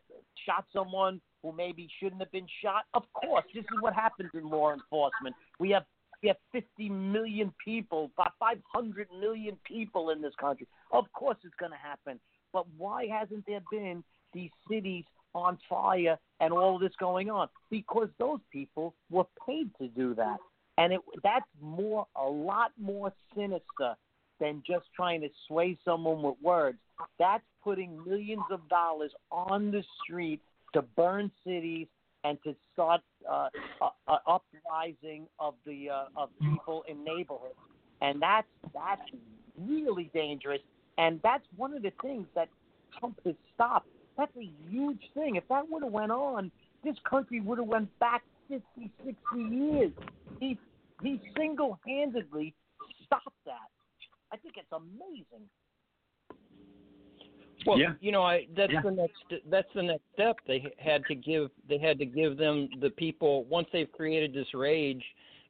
shot someone who maybe shouldn't have been shot? Of course, this is what happens in law enforcement. We have We have 50 million people, about 500 million people in this country. Of course, it's going to happen. But why hasn't there been these cities on fire and all this going on? Because those people were paid to do that, and it that's more, a lot more sinister than just trying to sway someone with words. That's putting millions of dollars on the street to burn cities and to start uh, a, a uprising of the uh, of people in neighborhoods, and that's that's really dangerous. And that's one of the things that Trump has stopped. That's a huge thing. If that would have went on, this country would have went back 50, 60 years. He he single-handedly stopped that. I think it's amazing. Well, Yeah. you know, I that's Yeah. the next that's the next step. They had to give they had to give them the people once they've created this rage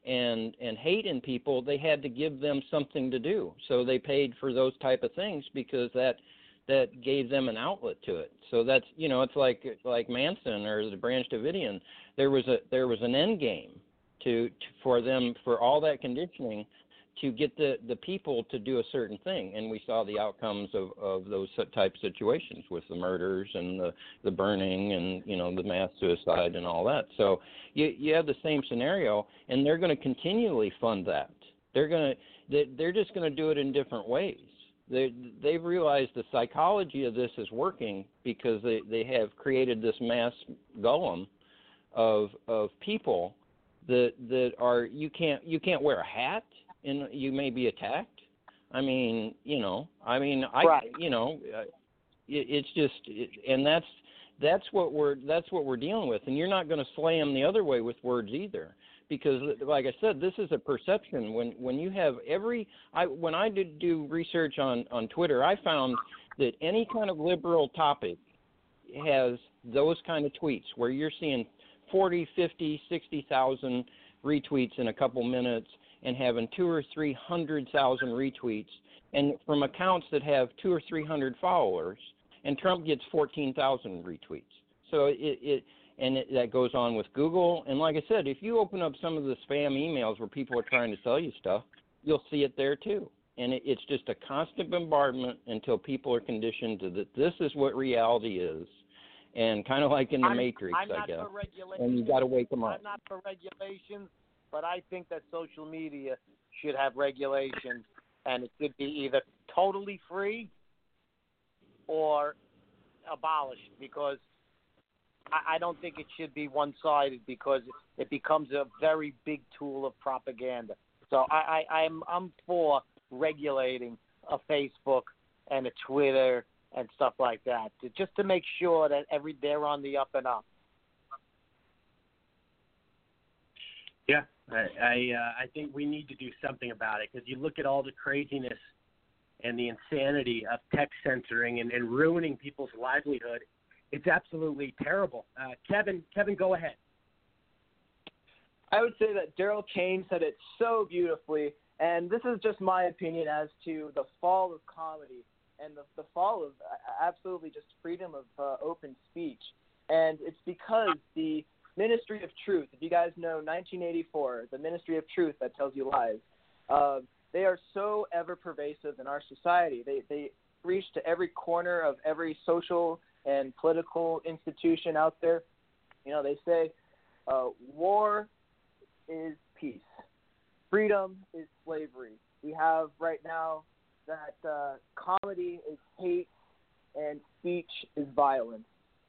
and and hate in people, they had to give them something to do. So they paid for those type of things because that that gave them an outlet to it. So that's you know, it's like like Manson or the Branch Davidian. There was a there was an end game to, to for them for all that conditioning to get the the people to do a certain thing. And we saw the outcomes of of those type situations with the murders and the the burning and you know the mass suicide and all that. So you you have the same scenario and they're going to continually fund that. They're going to they, they're just going to do it in different ways. They they've realized the psychology of this is working because they they have created this mass golem of of people that that are you can't you can't wear a hat and you may be attacked. I mean, you know, I mean, I, Right. you know, uh, it, it's just, it, and that's that's what we're that's what we're dealing with, and you're not going to slay them the other way with words either, because, like I said, this is a perception. When when you have every, I when I did do research on on Twitter, I found that any kind of liberal topic has those kind of tweets where you're seeing 40, 50, 60,000 retweets in a couple minutes and having two or three hundred thousand retweets, and from accounts that have two or three hundred followers, and Trump gets fourteen thousand retweets. So it, it and it, that goes on with Google. And like I said, if you open up some of the spam emails where people are trying to sell you stuff, you'll see it there too. And it, it's just a constant bombardment until people are conditioned to that this is what reality is, and kind of like in the I'm, Matrix, I'm I guess. And you got to wake them up. I'm not for regulations, but I think that social media should have regulations, and it should be either totally free or abolished because I, I don't think it should be one-sided because it, it becomes a very big tool of propaganda. So I, I, I'm I'm for regulating a Facebook and a Twitter and stuff like that, to, just to make sure that every they're on the up and up. Yeah, I I, uh, I think we need to do something about it because you look at all the craziness and the insanity of tech censoring and, and ruining people's livelihood. It's absolutely terrible. Uh, Kevin, Kevin, go ahead. I would say that Daryl Kane said it so beautifully, and this is just my opinion as to the fall of comedy and the, the fall of absolutely just freedom of uh, open speech. And it's because the Ministry of Truth, if you guys know 1984, the Ministry of Truth that tells you lies, uh, they are so ever pervasive in our society. They, they reach to every corner of every social and political institution out there. You know, they say uh, war is peace. Freedom is slavery. We have right now that uh, comedy is hate and speech is violence.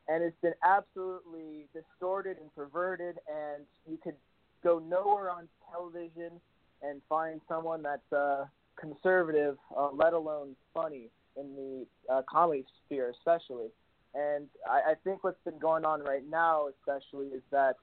And it's been absolutely distorted and perverted, and you could go nowhere on television and find someone that's uh, conservative, uh, let alone funny, in the uh, comedy sphere, especially. And I, I think what's been going on right now, especially, is that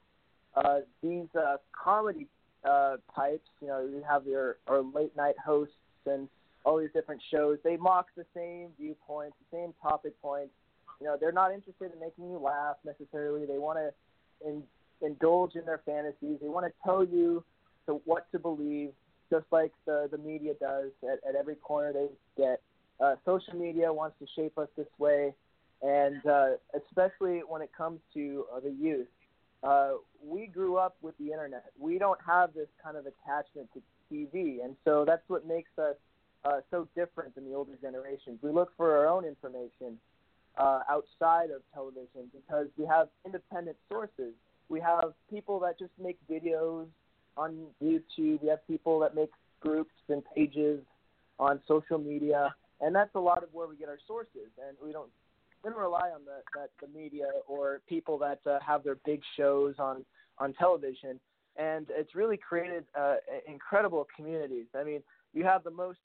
uh, these uh, comedy uh, types, you know, you have your or late night hosts and all these different shows. They mock the same viewpoints, the same topic points. You know, they're not interested in making you laugh necessarily. They want to in, indulge in their fantasies. They want to tell you to what to believe, just like the the media does at, at every corner they get. Uh, social media wants to shape us this way, and uh, especially when it comes to uh, the youth uh, we grew up with the internet. We don't have this kind of attachment to TV, and so that's what makes us uh, so different than the older generations. We look for our own information uh, outside of television because we have independent sources. We have people that just make videos on YouTube. We have people that make groups and pages on social media, and that's a lot of where we get our sources. And we don't we don't rely on the that the media or people that uh, have their big shows on on television. And it's really created uh, incredible communities. I mean, you have the most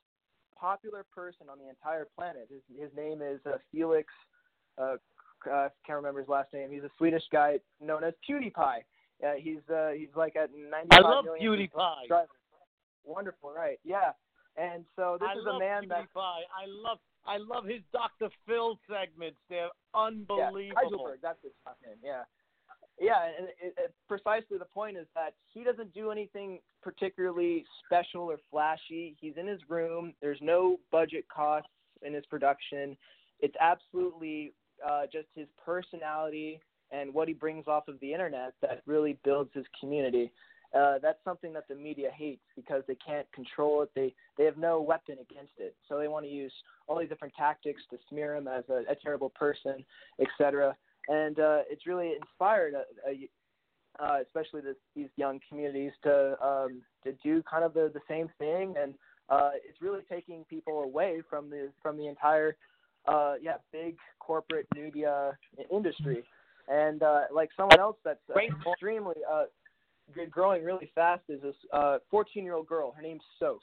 popular person on the entire planet. His his name is uh, Felix. Uh, uh, can't remember his last name. He's a Swedish guy known as PewDiePie. Uh, he's uh, he's like at 95 I love million PewDiePie. subscribers. Wonderful, right? Yeah. And so this I is a man that PewDiePie. I love I love his Dr. Phil segments. They're Yeah, unbelievable. Heidelberg, that's his last name. Yeah, yeah, and it, it, precisely the point is that he doesn't do anything particularly special or flashy. He's in his room. There's no budget costs in his production. It's absolutely uh, just his personality and what he brings off of the internet that really builds his community. Uh, that's something that the media hates because they can't control it. They they have no weapon against it, so they want to use all these different tactics to smear him as a, a terrible person, etc. And uh, it's really inspired, a, a, uh, especially this, these young communities, to um, to do kind of the, the same thing. And uh, it's really taking people away from the from the entire uh, yeah big corporate media industry. And uh, like someone else that's uh, extremely uh, growing really fast is this uh 14 year old girl. Her name's Soph.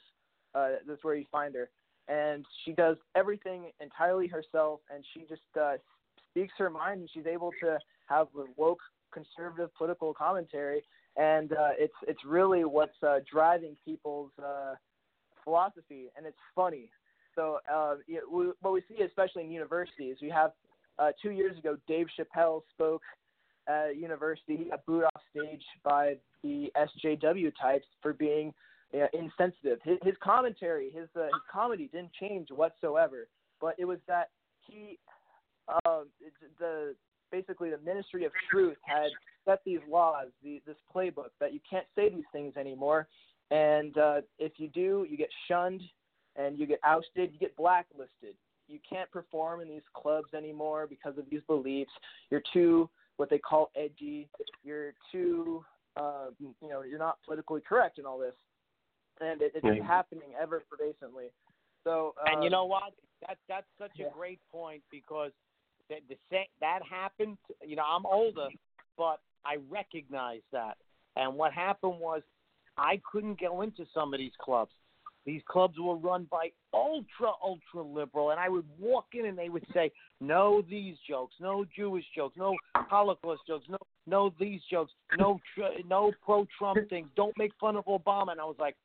Uh, that's where you find her, and she does everything entirely herself, and she just uh, speaks her mind, and she's able to have woke conservative political commentary, and uh, it's it's really what's uh, driving people's uh, philosophy, and it's funny. So uh, you we, what we see, especially in universities, we have uh, two years ago, Dave Chappelle spoke at university. He got booed off stage by the SJW types for being uh, insensitive. His, his commentary, his, uh, his comedy didn't change whatsoever, but it was that he, uh, it's the basically the Ministry of Truth had set these laws, the, this playbook that you can't say these things anymore, and uh, if you do, you get shunned and you get ousted, you get blacklisted. You can't perform in these clubs anymore because of these beliefs. You're too what they call edgy. You're too, uh, you know, you're not politically correct and all this, and it, it's Yeah. happening ever pervasively. So, uh, and you know what? That that's such yeah. a great point because sa- that happened. You know, I'm older, but I recognize that. And what happened was, I couldn't go into some of these clubs. These clubs were run by ultra ultra liberal, and I would walk in and they would say, "No these jokes, no Jewish jokes, no Holocaust jokes, no no these jokes, no tr- no pro Trump [laughs] things. Don't make fun of Obama." And I was like,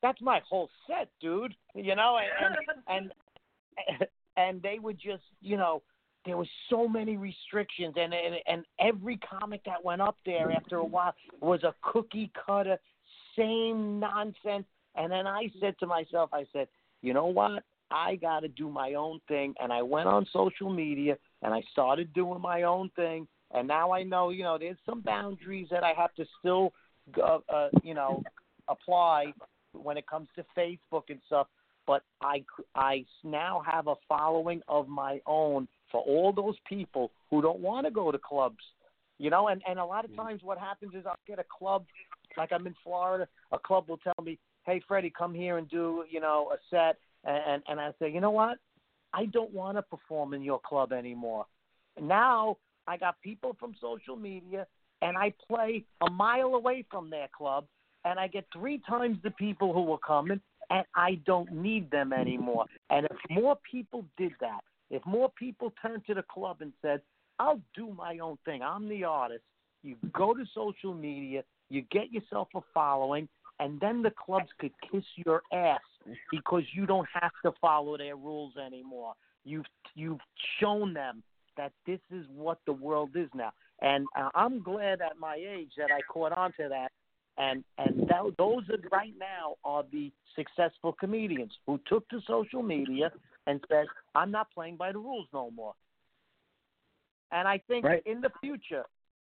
"That's my whole set, dude." You know, and and and, [laughs] and they would just, you know, there was so many restrictions, and and and every comic that went up there after a while was a cookie cutter, same nonsense. And then I said to myself, I said, you know what? I got to do my own thing. And I went on social media and I started doing my own thing. And now I know, you know, there's some boundaries that I have to still, uh, uh, you know, apply when it comes to Facebook and stuff. But I, I now have a following of my own for all those people who don't want to go to clubs. You know, and, and a lot of mm. times what happens is I'll get a club, like I'm in Florida, a club will tell me, hey, Freddie, come here and do, you know, a set. And, and, and I say, you know what? I don't want to perform in your club anymore. Now I got people from social media, and I play a mile away from their club, and I get three times the people who are coming, and I don't need them anymore. And if more people did that, if more people turned to the club and said, I'll do my own thing, I'm the artist, you go to social media, you get yourself a following, and then the clubs could kiss your ass because you don't have to follow their rules anymore. You've you've shown them that this is what the world is now, and uh, I'm glad at my age that I caught on to that. And and those are right now are the successful comedians who took to social media and said, "I'm not playing by the rules no more." And I think Right. in the future,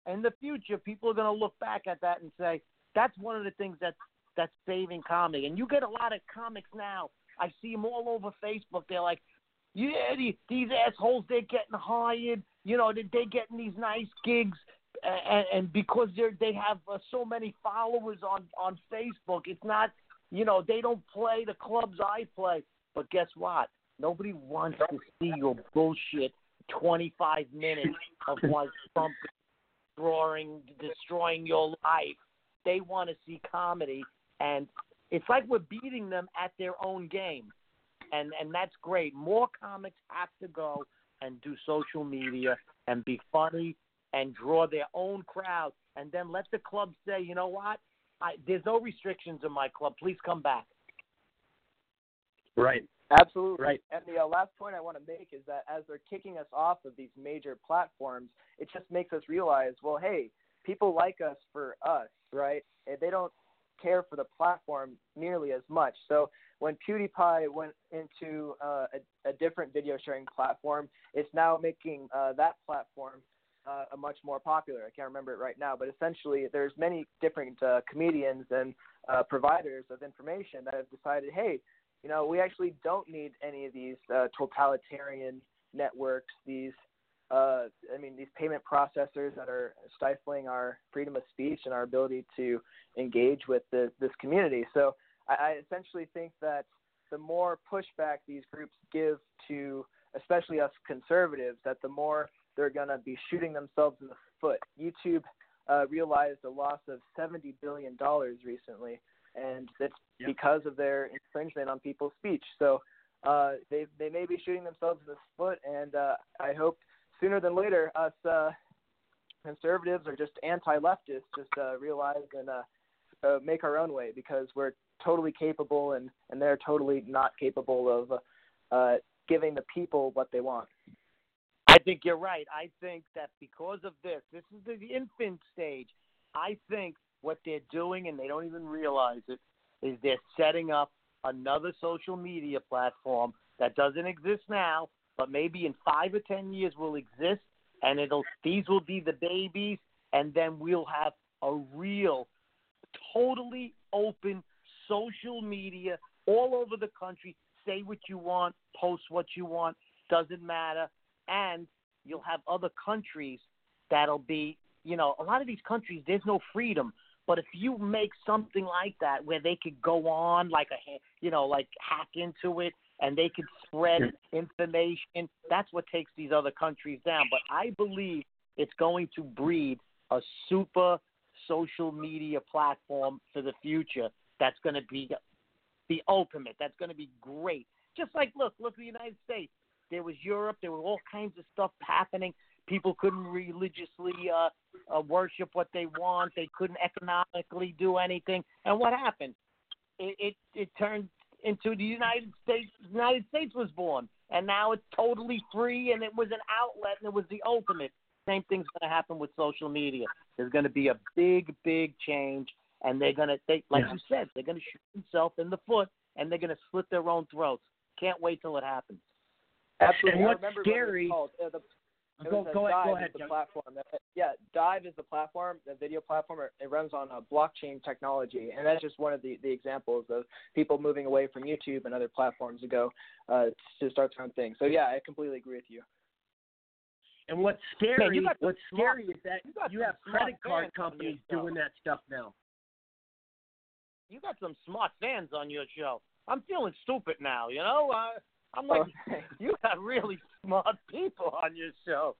in the future, people are going to look back at that and say that's one of the things that's that's saving comedy. And you get a lot of comics now. I see them all over Facebook. They're like, yeah, these, these assholes, they're getting hired. You know, they, they're getting these nice gigs. And, and because they're they have uh, so many followers on on Facebook, it's not you know they don't play the clubs I play. But guess what? Nobody wants to see your bullshit 25 minutes of one Trump destroying destroying your life. They want to see comedy, and it's like we're beating them at their own game, and and that's great. More comics have to go and do social media and be funny and draw their own crowd, and then let the club say, you know what, I, there's no restrictions in my club. Please come back. Right. Absolutely. Right. And the uh, last point I want to make is that as they're kicking us off of these major platforms, it just makes us realize, well, hey, people like us for us, right? And they don't care for the platform nearly as much. So when PewDiePie went into uh, a, a different video sharing platform, it's now making uh, that platform uh, a much more popular. I can't remember it right now, but essentially, there's many different uh, comedians and uh, providers of information that have decided, hey, you know, we actually don't need any of these uh, totalitarian networks, these, uh, I mean, these payment processors that are stifling our freedom of speech and our ability to engage with the, this community. So I, I essentially think that the more pushback these groups give to, especially us conservatives, that the more they're going to be shooting themselves in the foot. YouTube uh, realized a loss of $70 billion recently and it's yep. because of their infringement on people's speech. So uh, they they may be shooting themselves in the foot, and uh, I hope sooner than later us uh, conservatives or just anti-leftists just uh, realize and uh, uh, make our own way because we're totally capable and and they're totally not capable of uh, giving the people what they want. I think you're right. I think that because of this, this is the infant stage. I think what they're doing, and they don't even realize it, is they're setting up another social media platform that doesn't exist now, but maybe in five or ten years will exist, and it'll these will be the babies, and then we'll have a real, totally open social media all over the country. Say what you want, post what you want, doesn't matter, and you'll have other countries that'll be, you know, a lot of these countries there's no freedom. But if you make something like that where they could go on like a you know like hack into it and they could spread information, that's what takes these other countries down. But I believe it's going to breed a super social media platform for the future that's going to be the ultimate. That's going to be great. Just like look, look at the United States. There was Europe. There were all kinds of stuff happening. People couldn't religiously uh, uh, worship what they want. They couldn't economically do anything. And what happened? It it, it turned into the United States. The United States was born, and now it's totally free, and it was an outlet, and it was the ultimate. Same thing's going to happen with social media. There's going to be a big, big change, and they're going to, they, like yeah. you said, they're going to shoot themselves in the foot, and they're going to slit their own throats. Can't wait till it happens. Absolutely. And what's scary? What it was called. The, it go, go, DLive go ahead, the Joe. platform. Yeah, DLive is the platform, the video platform. It runs on a blockchain technology, and that's just one of the, the examples of people moving away from YouTube and other platforms to go uh, to start their own thing. So yeah, I completely agree with you. And what's scary? Man, what's smart- scary is that you you have credit card companies doing that stuff now. You got some smart fans on your show. I'm feeling stupid now. You know, uh, I'm like, Okay. you got really smart people on your show.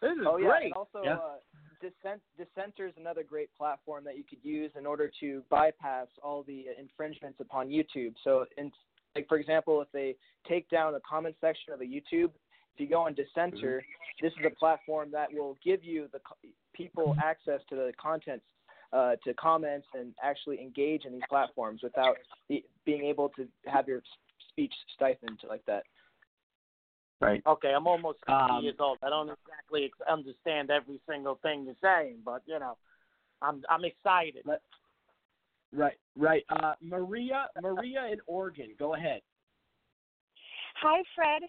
This is oh yeah, great. and also Yeah. uh, Dissent Dissenter is another great platform that you could use in order to bypass all the infringements upon YouTube. So, in, like for example, if they take down the comment section of a YouTube, if you go on Dissenter, this is a platform that will give you the people access to the contents Uh, to comments and actually engage in these platforms without be, being able to have your s- speech stifled like that. Right. Okay, I'm almost 50 Um, years old. I don't exactly ex- understand every single thing you're saying, but you know, I'm I'm excited. Right. Right. Uh, Maria, Maria in Oregon. Go ahead. Hi, Fred.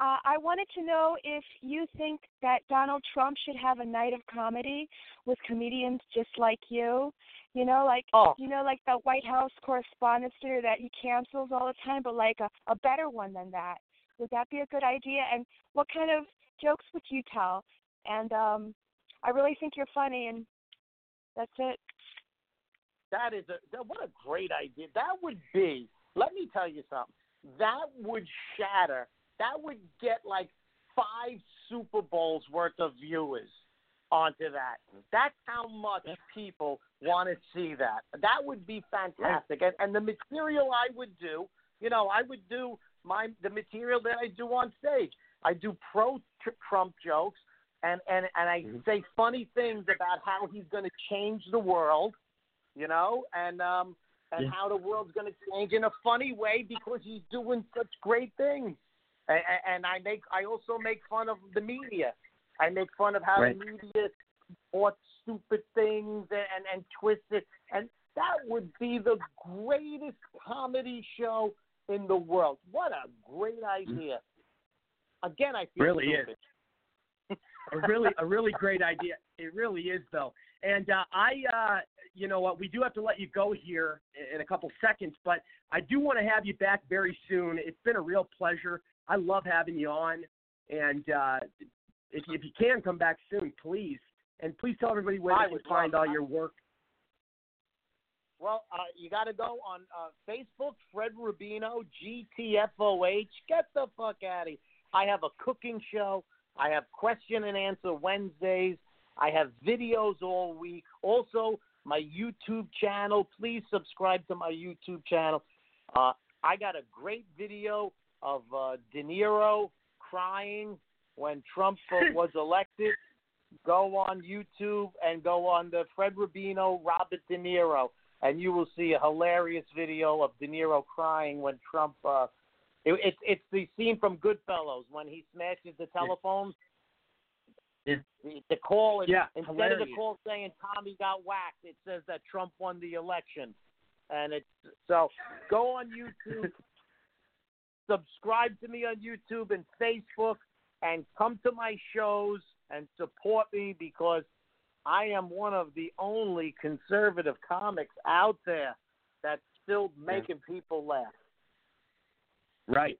Uh, I wanted to know if you think that Donald Trump should have a night of comedy with comedians just like you. You know, like Oh. you know, like the White House Correspondents' Dinner that he cancels all the time, but like a, a better one than that. Would that be a good idea? And what kind of jokes would you tell? And um, I really think you're funny, and that's it. That is a that, what a great idea. That would be. Let me tell you something. That would shatter. That would get like five Super Bowls worth of viewers onto that. That's how much people want to see that. That would be fantastic. And, and the material I would do, you know, I would do my the material that I do on stage. I do pro Trump jokes, and and and I say funny things about how he's going to change the world, you know, and um and Yeah. how the world's going to change in a funny way because he's doing such great things. And, and I make I also make fun of the media. I make fun of how Right. the media supports stupid things and, and and twists it, and that would be the greatest comedy show in the world. What a great idea! Again, I feel Really is. a really a really great idea. It really is though. And uh, I, uh, you know what, we do have to let you go here in- in a couple seconds, but I do want to have you back very soon. It's been a real pleasure. I love having you on, and uh, if if you can come back soon, please. And please tell everybody where I they can would find all your work. Well, uh, you got to go on uh, Facebook, Fred Rubino, GTFOH. Get the fuck out of here. I have a cooking show. I have question and answer Wednesdays. I have videos all week. Also, my YouTube channel. Please subscribe to my YouTube channel. Uh, I got a great video of uh, De Niro crying when Trump [laughs] was elected. Go on YouTube and go on the Fred Rubino, Robert De Niro, and you will see a hilarious video of De Niro crying when Trump. Uh, it, it's it's the scene from Goodfellas when he smashes the telephone. The, the call Yeah, instead of the call saying Tommy got whacked, it says that Trump won the election, and it's so go on YouTube, [laughs] subscribe to me on YouTube and Facebook, and come to my shows and support me because I am one of the only conservative comics out there that's still making people laugh. Right.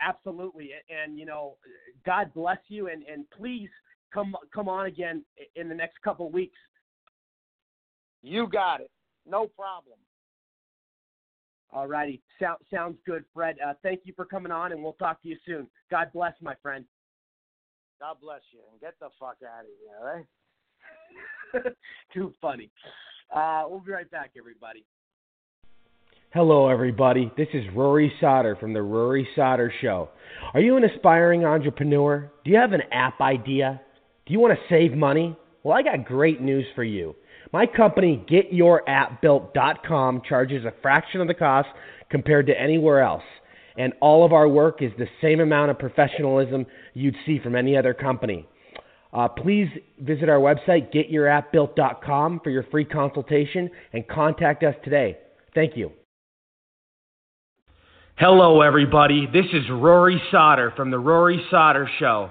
Absolutely. And you know, God bless you and and please come come on again in the next couple of weeks. You got it. No problem. All righty. Sound, sounds good, Fred. Uh, thank you for coming on, and we'll talk to you soon. God bless, my friend. God bless you and get the fuck out of here, all right? [laughs] Too funny. Uh, we'll be right back, everybody. Hello, everybody. This is Rory Sauter from The Rory Sauter Show. Are you an aspiring entrepreneur? Do you have an app idea? Do you want to save money? Well, I got great news for you. My company, GetYourAppBuilt.com, charges a fraction of the cost compared to anywhere else. And all of our work is the same amount of professionalism you'd see from any other company. Uh, please visit our website, GetYourAppBuilt.com, for your free consultation and contact us today. Thank you. Hello, everybody. This is Rory Sauter from The Rory Sauter Show.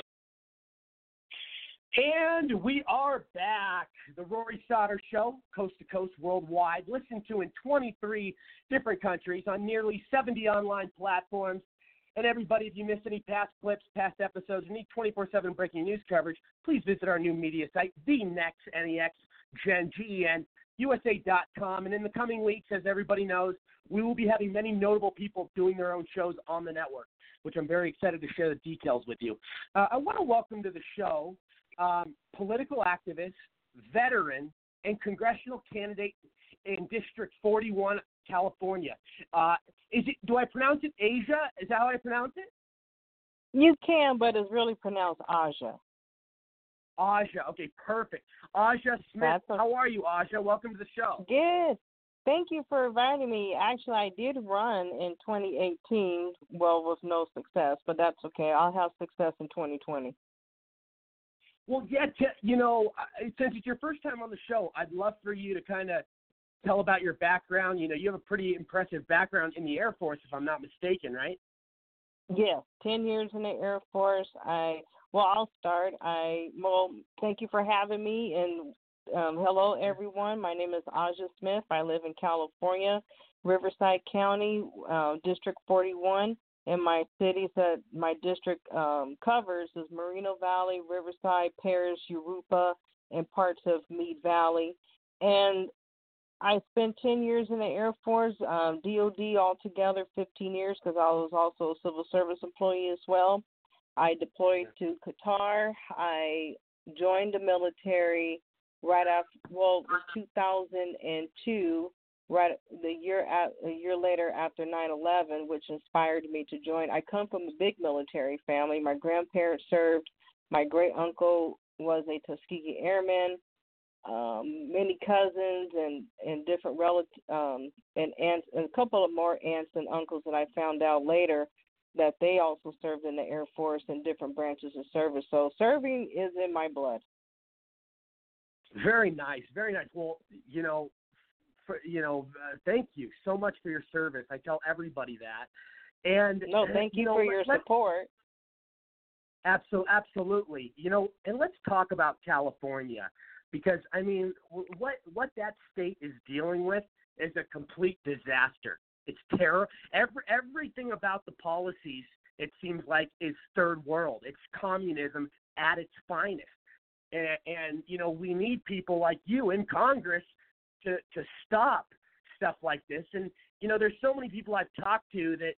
And we are back. The Rory Sauter Show, coast to coast worldwide, listened to in 23 different countries on nearly 70 online platforms. And everybody, if you missed any past clips, past episodes, or need 24 7 breaking news coverage, please visit our new media site, the Next NEX Gen Gen USA.com. And in the coming weeks, as everybody knows, we will be having many notable people doing their own shows on the network, which I'm very excited to share the details with you. Uh, I want to welcome to the show um, political activist, veteran, and congressional candidate in District 41, California. Uh, is it? Do I pronounce it Asia? Is that how I pronounce it? You can, but it's really pronounced Aja. Aja. Okay, perfect. Aja Smith, a- how are you, Aja? Welcome to the show. Good. Thank you for inviting me. Actually, I did run in 2018, well, with no success, but that's okay. I'll have success in 2020. Well, yeah, t- you know, since it's your first time on the show, I'd love for you to kind of tell about your background. You know, you have a pretty impressive background in the Air Force, if I'm not mistaken, right? Yes, 10 years in the Air Force. I well, I'll start. I well, thank you for having me and um, hello everyone. My name is Aja Smith. I live in California, Riverside County, uh, District 41. And my cities that my district um, covers is Moreno Valley, Riverside, Perris, Jurupa, and parts of Mead Valley. And I spent 10 years in the Air Force, um, DOD altogether 15 years because I was also a civil service employee as well. I deployed to Qatar. I joined the military right after, well, it was 2002, right the year at, a year later after 9/11, which inspired me to join. I come from a big military family. My grandparents served. My great uncle was a Tuskegee Airman um, many cousins and and different relatives um, and aunts and a couple of more aunts and uncles that I found out later that they also served in the Air Force in different branches of service. So serving is in my blood. Very nice, very nice. Well, you know, for, you know, uh, thank you so much for your service. I tell everybody that. And No, thank you know, for your support. Absolutely, absolutely. You know, and let's talk about California because I mean, what what that state is dealing with is a complete disaster. It's terror. Every everything about the policies it seems like is third world. It's communism at its finest. And, and you know, we need people like you in Congress to to stop stuff like this. And you know, there's so many people I've talked to that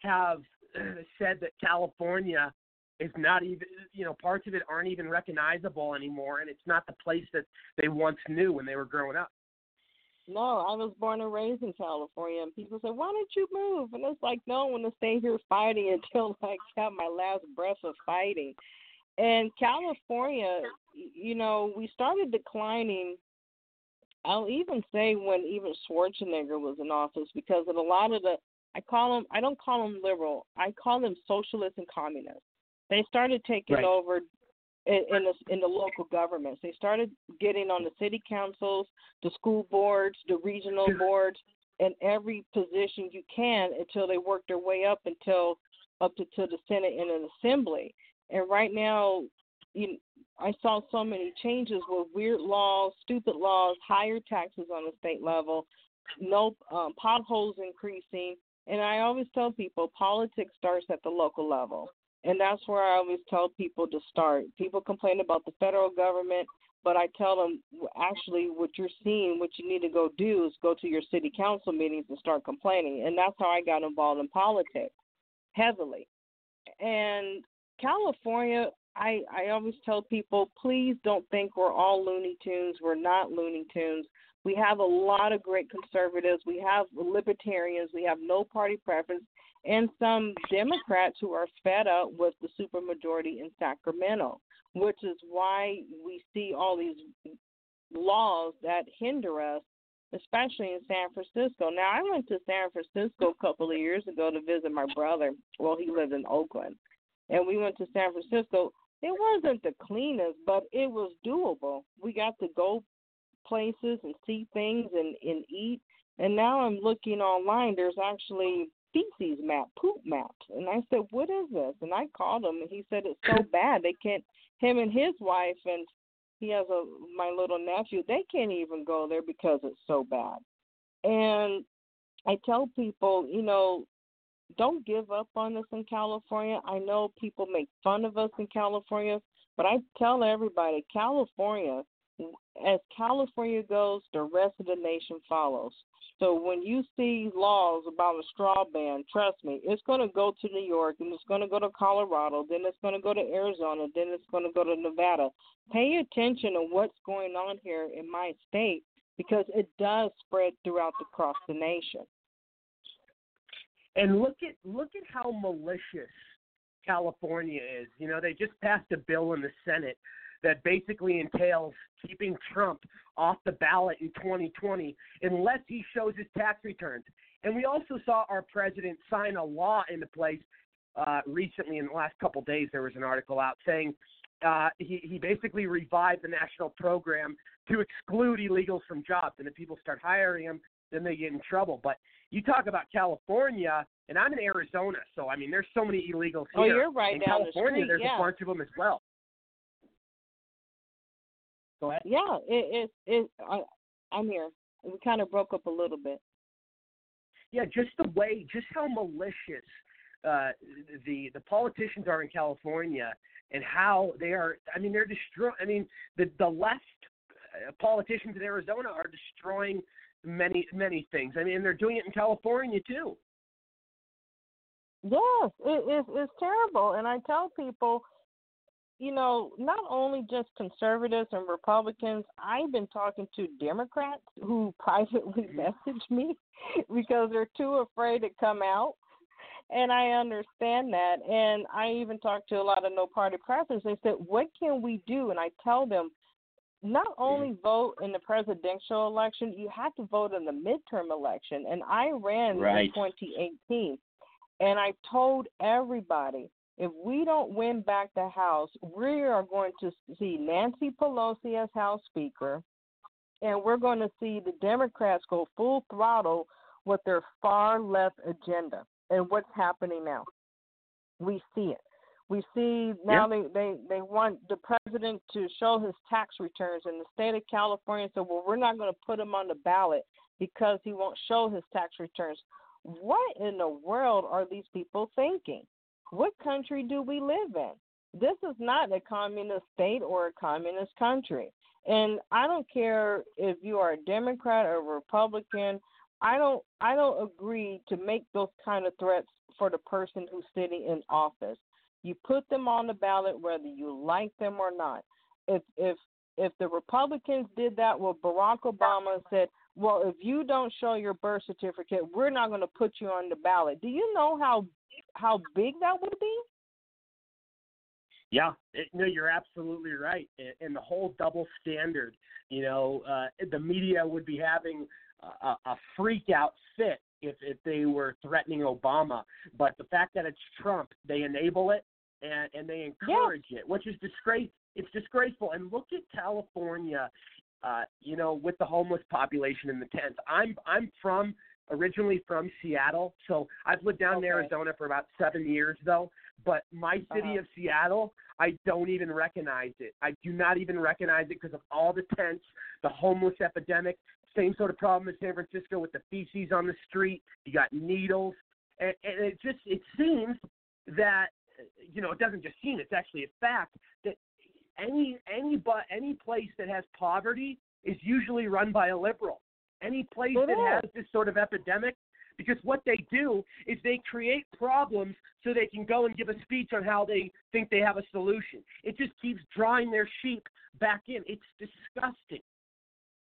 have [clears throat] said that California is not even you know parts of it aren't even recognizable anymore and it's not the place that they once knew when they were growing up No, I was born and raised in California, and people say, "Why don't you move?" And it's like, no, I want to stay here fighting [laughs] until I have my last breath of fighting. And California, you know, we started declining. I'll even say when even Schwarzenegger was in office, because of a lot of the, I call them, I don't call them liberal, I call them socialists and communists. They started taking Right. over in, in the in the local governments. They started getting on the city councils, the school boards, the regional boards, and every position you can until they work their way up until up to, to the Senate and an assembly. And right now, you I saw so many changes with weird laws, stupid laws, higher taxes on the state level, no um, potholes increasing. And I always tell people politics starts at the local level. And that's where I always tell people to start. People complain about the federal government, but I tell them actually what you're seeing, what you need to go do is go to your city council meetings and start complaining. And that's how I got involved in politics heavily. And California, I, I always tell people, please don't think we're all Looney Tunes. We're not Looney Tunes. We have a lot of great conservatives. We have libertarians. We have no party preference, and some Democrats who are fed up with the supermajority in Sacramento, which is why we see all these laws that hinder us, especially in San Francisco. Now, I went to San Francisco a couple of years ago to visit my brother. Well, he lived in Oakland, and we went to San Francisco. It wasn't the cleanest, but it was doable. We got to go places and see things and, and eat. And now I'm looking online. There's actually feces map, poop maps. And I said, "What is this?" And I called him, and he said it's so bad they can't. Him and his wife and he has a my little nephew. They can't even go there because it's so bad. And I tell people, you know, don't give up on us in California. I know people make fun of us in California, but I tell everybody, California, as California goes, the rest of the nation follows. So when you see laws about a straw ban, trust me, it's going to go to New York and it's going to go to Colorado, then it's going to go to Arizona, then it's going to go to Nevada. Pay attention to what's going on here in my state because it does spread throughout across the nation. And look at look at how malicious California is. You know, they just passed a bill in the Senate that basically entails keeping Trump off the ballot in 2020 unless he shows his tax returns. And we also saw our president sign a law into place uh, recently in the last couple of days. There was an article out saying uh, he, he basically revived the national program to exclude illegals from jobs. And if people start hiring them, then they get in trouble. But you talk about California, and I'm in Arizona, so I mean, there's so many illegals Oh, here. you're right in down the California, street, there's yeah. a bunch of them as well. Go ahead. Yeah, it it, it I, I'm here. We kind of broke up a little bit. Yeah, just the way, just how malicious uh, the the politicians are in California, and how they are. I mean, they're destroying. I mean, the the left uh, politicians in Arizona are destroying many many things. I mean, they're doing it in California too. Yes, it, it's it's terrible, and I tell people, you know, not only just conservatives and Republicans. I've been talking to Democrats who [laughs] privately mm-hmm. message me [laughs] because they're too afraid to come out, and I understand that. And I even talked to a lot of no party presidents. They said, "What can we do?" And I tell them, not only vote in the presidential election, you have to vote in the midterm election. And I ran Right. in 2018, and I told everybody if we don't win back the House, we are going to see Nancy Pelosi as House Speaker, and we're going to see the Democrats go full throttle with their far left agenda. And what's happening now? We see it. We see now they, they they want the president to show his tax returns in the state of California. So well, we're not going to put him on the ballot because he won't show his tax returns. What in the world are these people thinking? What country do we live in? This is not a communist state or a communist country. And I don't care if you are a Democrat or a Republican. I don't I don't agree to make those kind of threats for the person who's sitting in office. You put them on the ballot whether you like them or not. If if if the Republicans did that, well, Barack Obama said, "Well, if you don't show your birth certificate, we're not going to put you on the ballot." Do you know how how big that would be? Yeah, it, no, you're absolutely right. And, the whole double standard, you know, uh, the media would be having a, a- a freak out fit if if they were threatening Obama. But the fact that it's Trump, they enable it and and they encourage it, which is disgrace. It's disgraceful. And look at California, uh, you know, with the homeless population in the tents. I'm I'm from originally from Seattle, so I've lived down in Arizona for about seven years though. But my city Uh-huh. of Seattle, I don't even recognize it. I do not even recognize it because of all the tents, the homeless epidemic. Same sort of problem in San Francisco with the feces on the street. You got needles, and, and it just it seems that you know it doesn't just seem it's actually a fact that any any but any place that has poverty is usually run by a liberal. Any place It that is. has this sort of epidemic, because what they do is they create problems so they can go and give a speech on how they think they have a solution. It just keeps drawing their sheep back in. It's disgusting.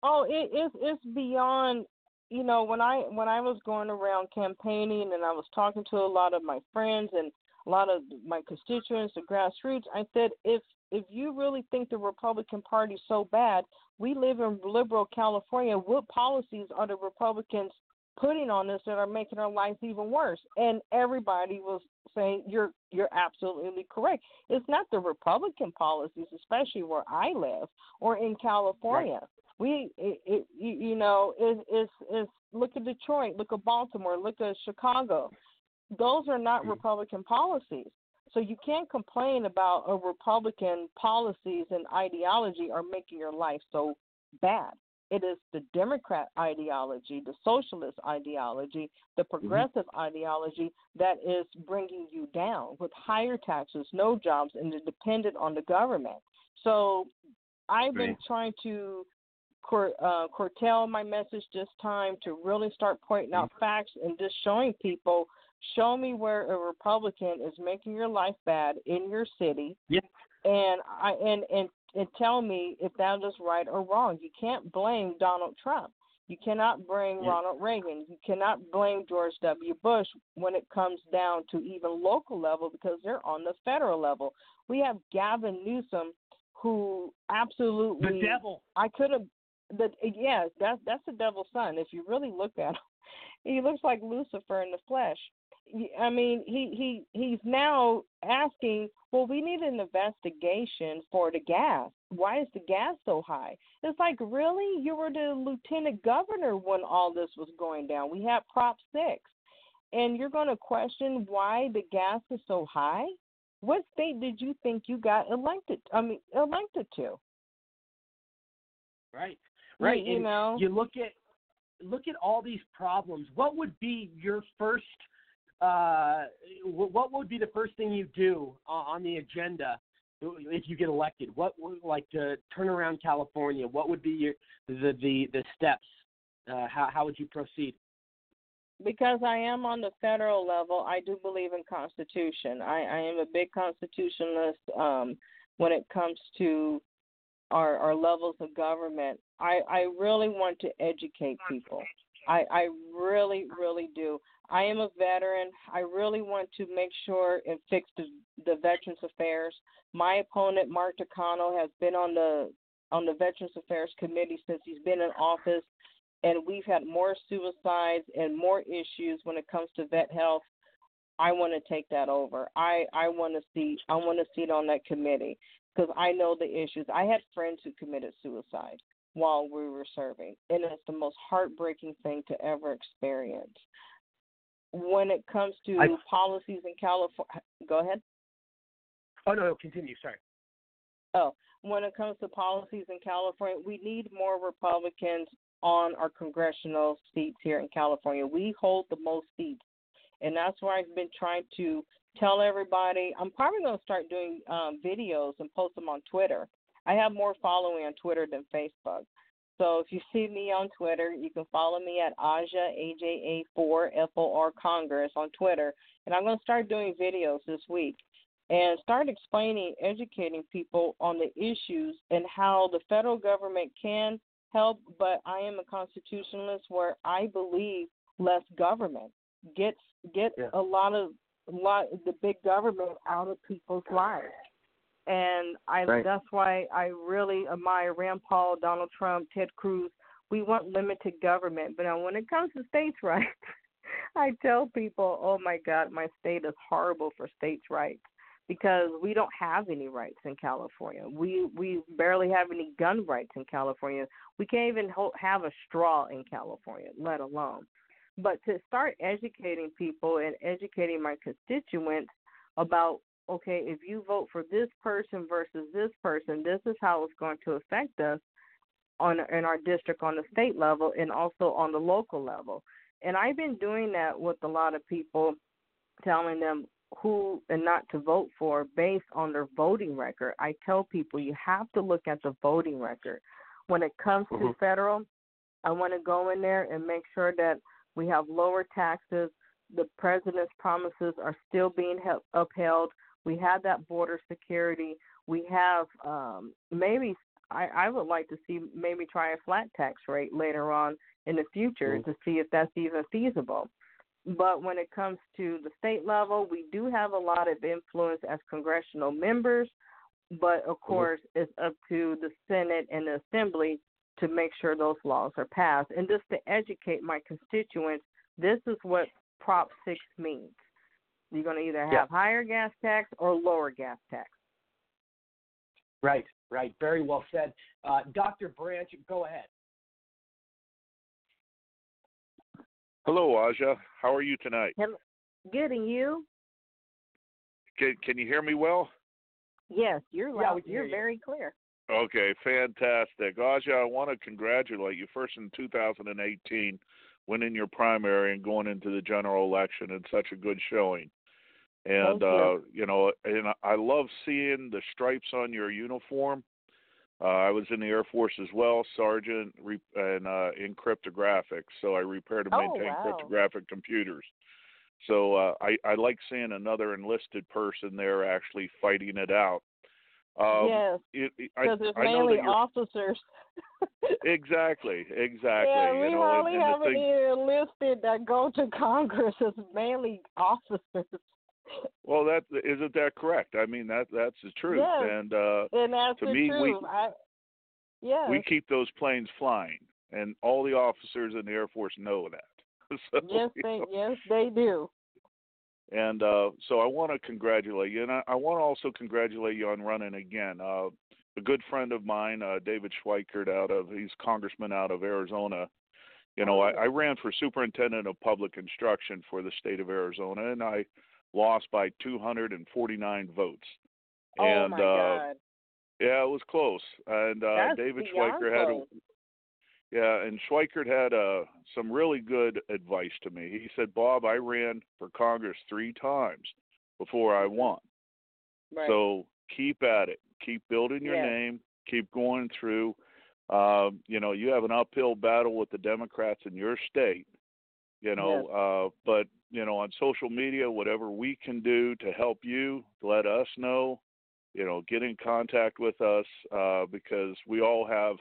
Oh, it, it's it's beyond. You know, when I when I was going around campaigning and I was talking to a lot of my friends and a lot of my constituents, the grassroots, I said, if if you really think the Republican Party is so bad, we live in liberal California. What policies are the Republicans putting on us that are making our lives even worse? And everybody was saying, "You're you're absolutely correct. It's not the Republican policies, especially where I live or in California." we it, it, you you know it, it's it's look at Detroit, look at Baltimore, look at Chicago. Those are not mm-hmm. Republican policies. So you can't complain about a Republican policies and ideology are making your life so bad. It is the Democrat ideology, the socialist ideology, the mm-hmm. progressive ideology that is bringing you down with higher taxes, no jobs, and they're dependent on the government. So I've been trying to cur- uh, curtail my message this time to really start pointing mm-hmm. out facts and just showing people, show me where a Republican is making your life bad in your city, Yeah. and I and and and tell me if that is right or wrong. You can't blame Donald Trump. You cannot blame Yeah. Ronald Reagan. You cannot blame George W. Bush when it comes down to even local level because they're on the federal level. We have Gavin Newsom who absolutely The devil. I could have. The yes, that's that's the devil's son. If you really look at him, [laughs] he looks like Lucifer in the flesh. I mean, he he he's now asking, well, we need an investigation for the gas. Why is the gas so high? It's like, really? You were the lieutenant governor when all this was going down. We had Prop Six, and you're going to question why the gas is so high? What state did you think you got elected? I mean, elected to? Right. You- Right. you and know. you look at look at all these problems. What would be your first uh what would be the first thing you do on the agenda if you get elected? What would like to turn around California? What would be your the the the steps? Uh how how would you proceed? because I am on the federal level, I do believe in Constitution. I, I am a big constitutionalist um, when it comes to our, our levels of government. I, I really want to educate people. I, I really, really do. I am a veteran. I really want to make sure and fix the, the Veterans Affairs. My opponent, Mark Takano, has been on the on the Veterans Affairs Committee since he's been in office and we've had more suicides and more issues when it comes to vet health. I want to take that over. I I want to see I want to see it on that committee because I know the issues. I had friends who committed suicide while we were serving, and it's the most heartbreaking thing to ever experience. When it comes to I- policies in California, go ahead. Oh no, no, continue. Sorry. Oh, when it comes to policies in California, we need more Republicans on our congressional seats here in California. We hold the most seats, and that's why I've been trying to tell everybody. I'm probably going to start doing um, videos and post them on Twitter. I have more following on Twitter than Facebook. So if you see me on Twitter, you can follow me at Aja AJA four F O R Congress on Twitter, and I'm going to start doing videos this week and start explaining, educating people on the issues and how the federal government can help. But I am a constitutionalist where I believe less government gets get a lot of a lot the big government out of people's lives. And I Right. that's why I really admire Rand Paul, Donald Trump, Ted Cruz. We want limited government, but now when it comes to states' [laughs] rights, I tell people, "Oh my God, my state is horrible for states' rights." because we don't have any rights in California. We we barely have any gun rights in California. We can't even ho- have a straw in California, let alone. But to start educating people and educating my constituents about okay, if you vote for this person versus this person, this is how it's going to affect us on in our district on the state level and also on the local level. And I've been doing that with a lot of people telling them who and not to vote for based on their voting record. I tell people you have to look at the voting record. When it comes to Mhm. federal, I want to go in there and make sure that we have lower taxes. The president's promises are still being hel- upheld. We have that border security. We have um, maybe I, I would like to see maybe try a flat tax rate later on in the future Mhm. to see if that's even feasible. But when it comes to the state level, we do have a lot of influence as congressional members. But of course, it's up to the Senate and the Assembly to make sure those laws are passed. And just to educate my constituents, this is what Prop 6 means. You're going to either have Yeah. higher gas tax or lower gas tax. Right, right. Very well said. Uh, Dr. Branch, go ahead. Hello, Aja. How are you tonight? Hello. Good, and you? Can, can you hear me well? Yes, you're loud. we can you're hear you. very clear. Okay, fantastic. Aja, I want to congratulate you first in 2018, winning your primary and going into the general election in such a good showing. And you. uh, you know, and I love seeing the stripes on your uniform. Uh, I was in the Air Force as well, sergeant, re- and uh, in cryptographics. So I repaired and Oh, wow. cryptographic computers. So uh, I, I like seeing another enlisted person there actually fighting it out. Um, yes, it, it- I, because there's I mainly officers. [laughs] exactly, exactly. Yeah, you we know, hardly and, and have thing, any enlisted that go to Congress. It's mainly officers. Well, that isn't that correct? I mean, that that's the truth. Yes. And uh, and that's to me, we. I, yes. we keep those planes flying, and all the officers in the Air Force know that. [laughs] So, yes, they know, yes they do. And uh, so I want to congratulate you, and I, I want to also congratulate you on running again. Uh, a good friend of mine, uh, David Schweikert, out of he's congressman out of Arizona. You know, I, I ran for superintendent of public instruction for the state of Arizona, and I lost by 249 votes. Oh and my uh, God. yeah, it was close. And uh, David Schweikert had a yeah, and Schweikert had uh, some really good advice to me. He said, "Bob, I ran for Congress three times before I won. Right. So keep at it. Keep building your Yes. name. Keep going through. Um, you know, you have an uphill battle with the Democrats in your state. You know, uh, but you know, on social media, whatever we can do to help you, let us know. You know, get in contact with us uh, because we all have,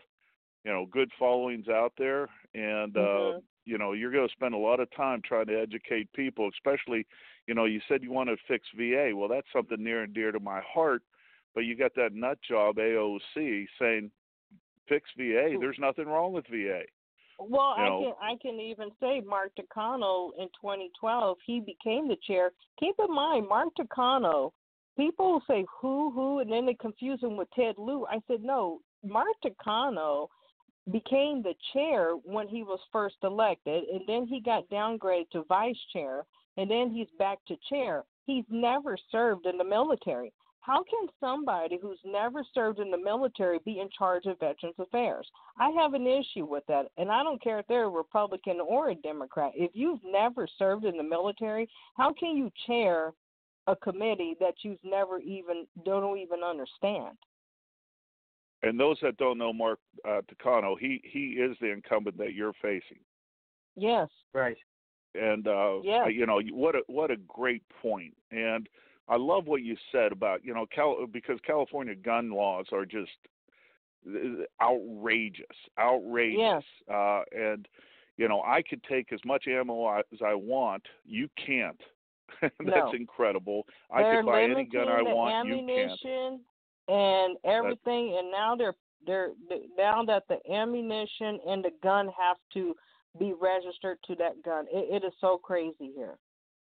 you know, good followings out there, and uh, Mhm. you know, you're going to spend a lot of time trying to educate people, especially, you know, you said you want to fix VA. Well, that's something near and dear to my heart. But you got that nut job AOC saying, fix VA. There's nothing wrong with VA. Well, You I can I can even say Mark Takano in 2012 he became the chair. Keep in mind, Mark Takano. People say who who, and then they confuse him with Ted Lieu. I said no. Mark Takano became the chair when he was first elected, and then he got downgraded to vice chair, and then he's back to chair. He's never served in the military. How can somebody who's never served in the military be in charge of Veterans Affairs? I have an issue with that, and I don't care if they're a Republican or a Democrat. If you've never served in the military, how can you chair a committee that you've never even don't even understand? And those that don't know Mark uh, Takano, he he is the incumbent that you're facing. Yes. Right. And uh, Yes. you know what a what a great point. And I love what you said about you know Cal- because California gun laws are just outrageous, outrageous. Uh, and you know I could take as much ammo as I want. You can't. [laughs] That's No. incredible. I they're could buy any gun I want. You can't. ammunition and everything, and now they're they're now that the ammunition and the gun have to be registered to that gun. It, it is so crazy here.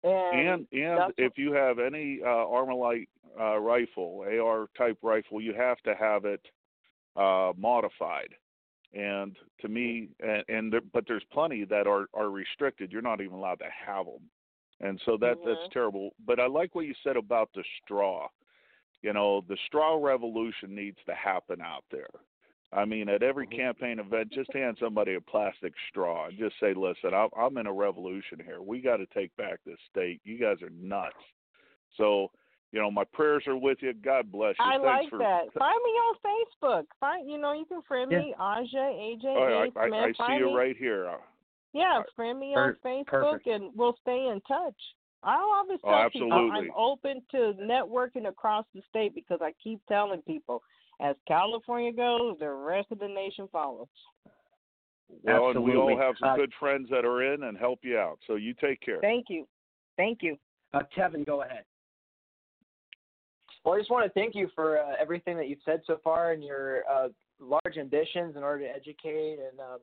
And and and if you have any uh, Armalite uh, rifle, AR type rifle, you have to have it uh, modified. And to me, and, and there, but there's plenty that are are restricted. You're not even allowed to have them, and so that Mhm. that's terrible. But I like what you said about the straw. You know, the straw revolution needs to happen out there. I mean, at every campaign event, just hand somebody a plastic straw and just say, "Listen, I'm, I'm in a revolution here. We got to take back this state. You guys are nuts." So, you know, my prayers are with you. God bless you. I Thanks like for, that. [laughs] Find me on Facebook. Find you know you can friend Yeah. me Aja AJ All right, A. I, I, Smith. I see you me. right here. Uh, Yeah, friend me on Facebook, perfect. and we'll stay in touch. I always Oh, tell people I'm open to networking across the state because I keep telling people, as California goes, the rest of the nation follows. Well, and we all have some Uh, good friends that are in and help you out. So you take care. Thank you. Thank you. Uh, Kevin, go ahead. Well, I just want to thank you for uh, everything that you've said so far and your uh, large ambitions in order to educate. And um,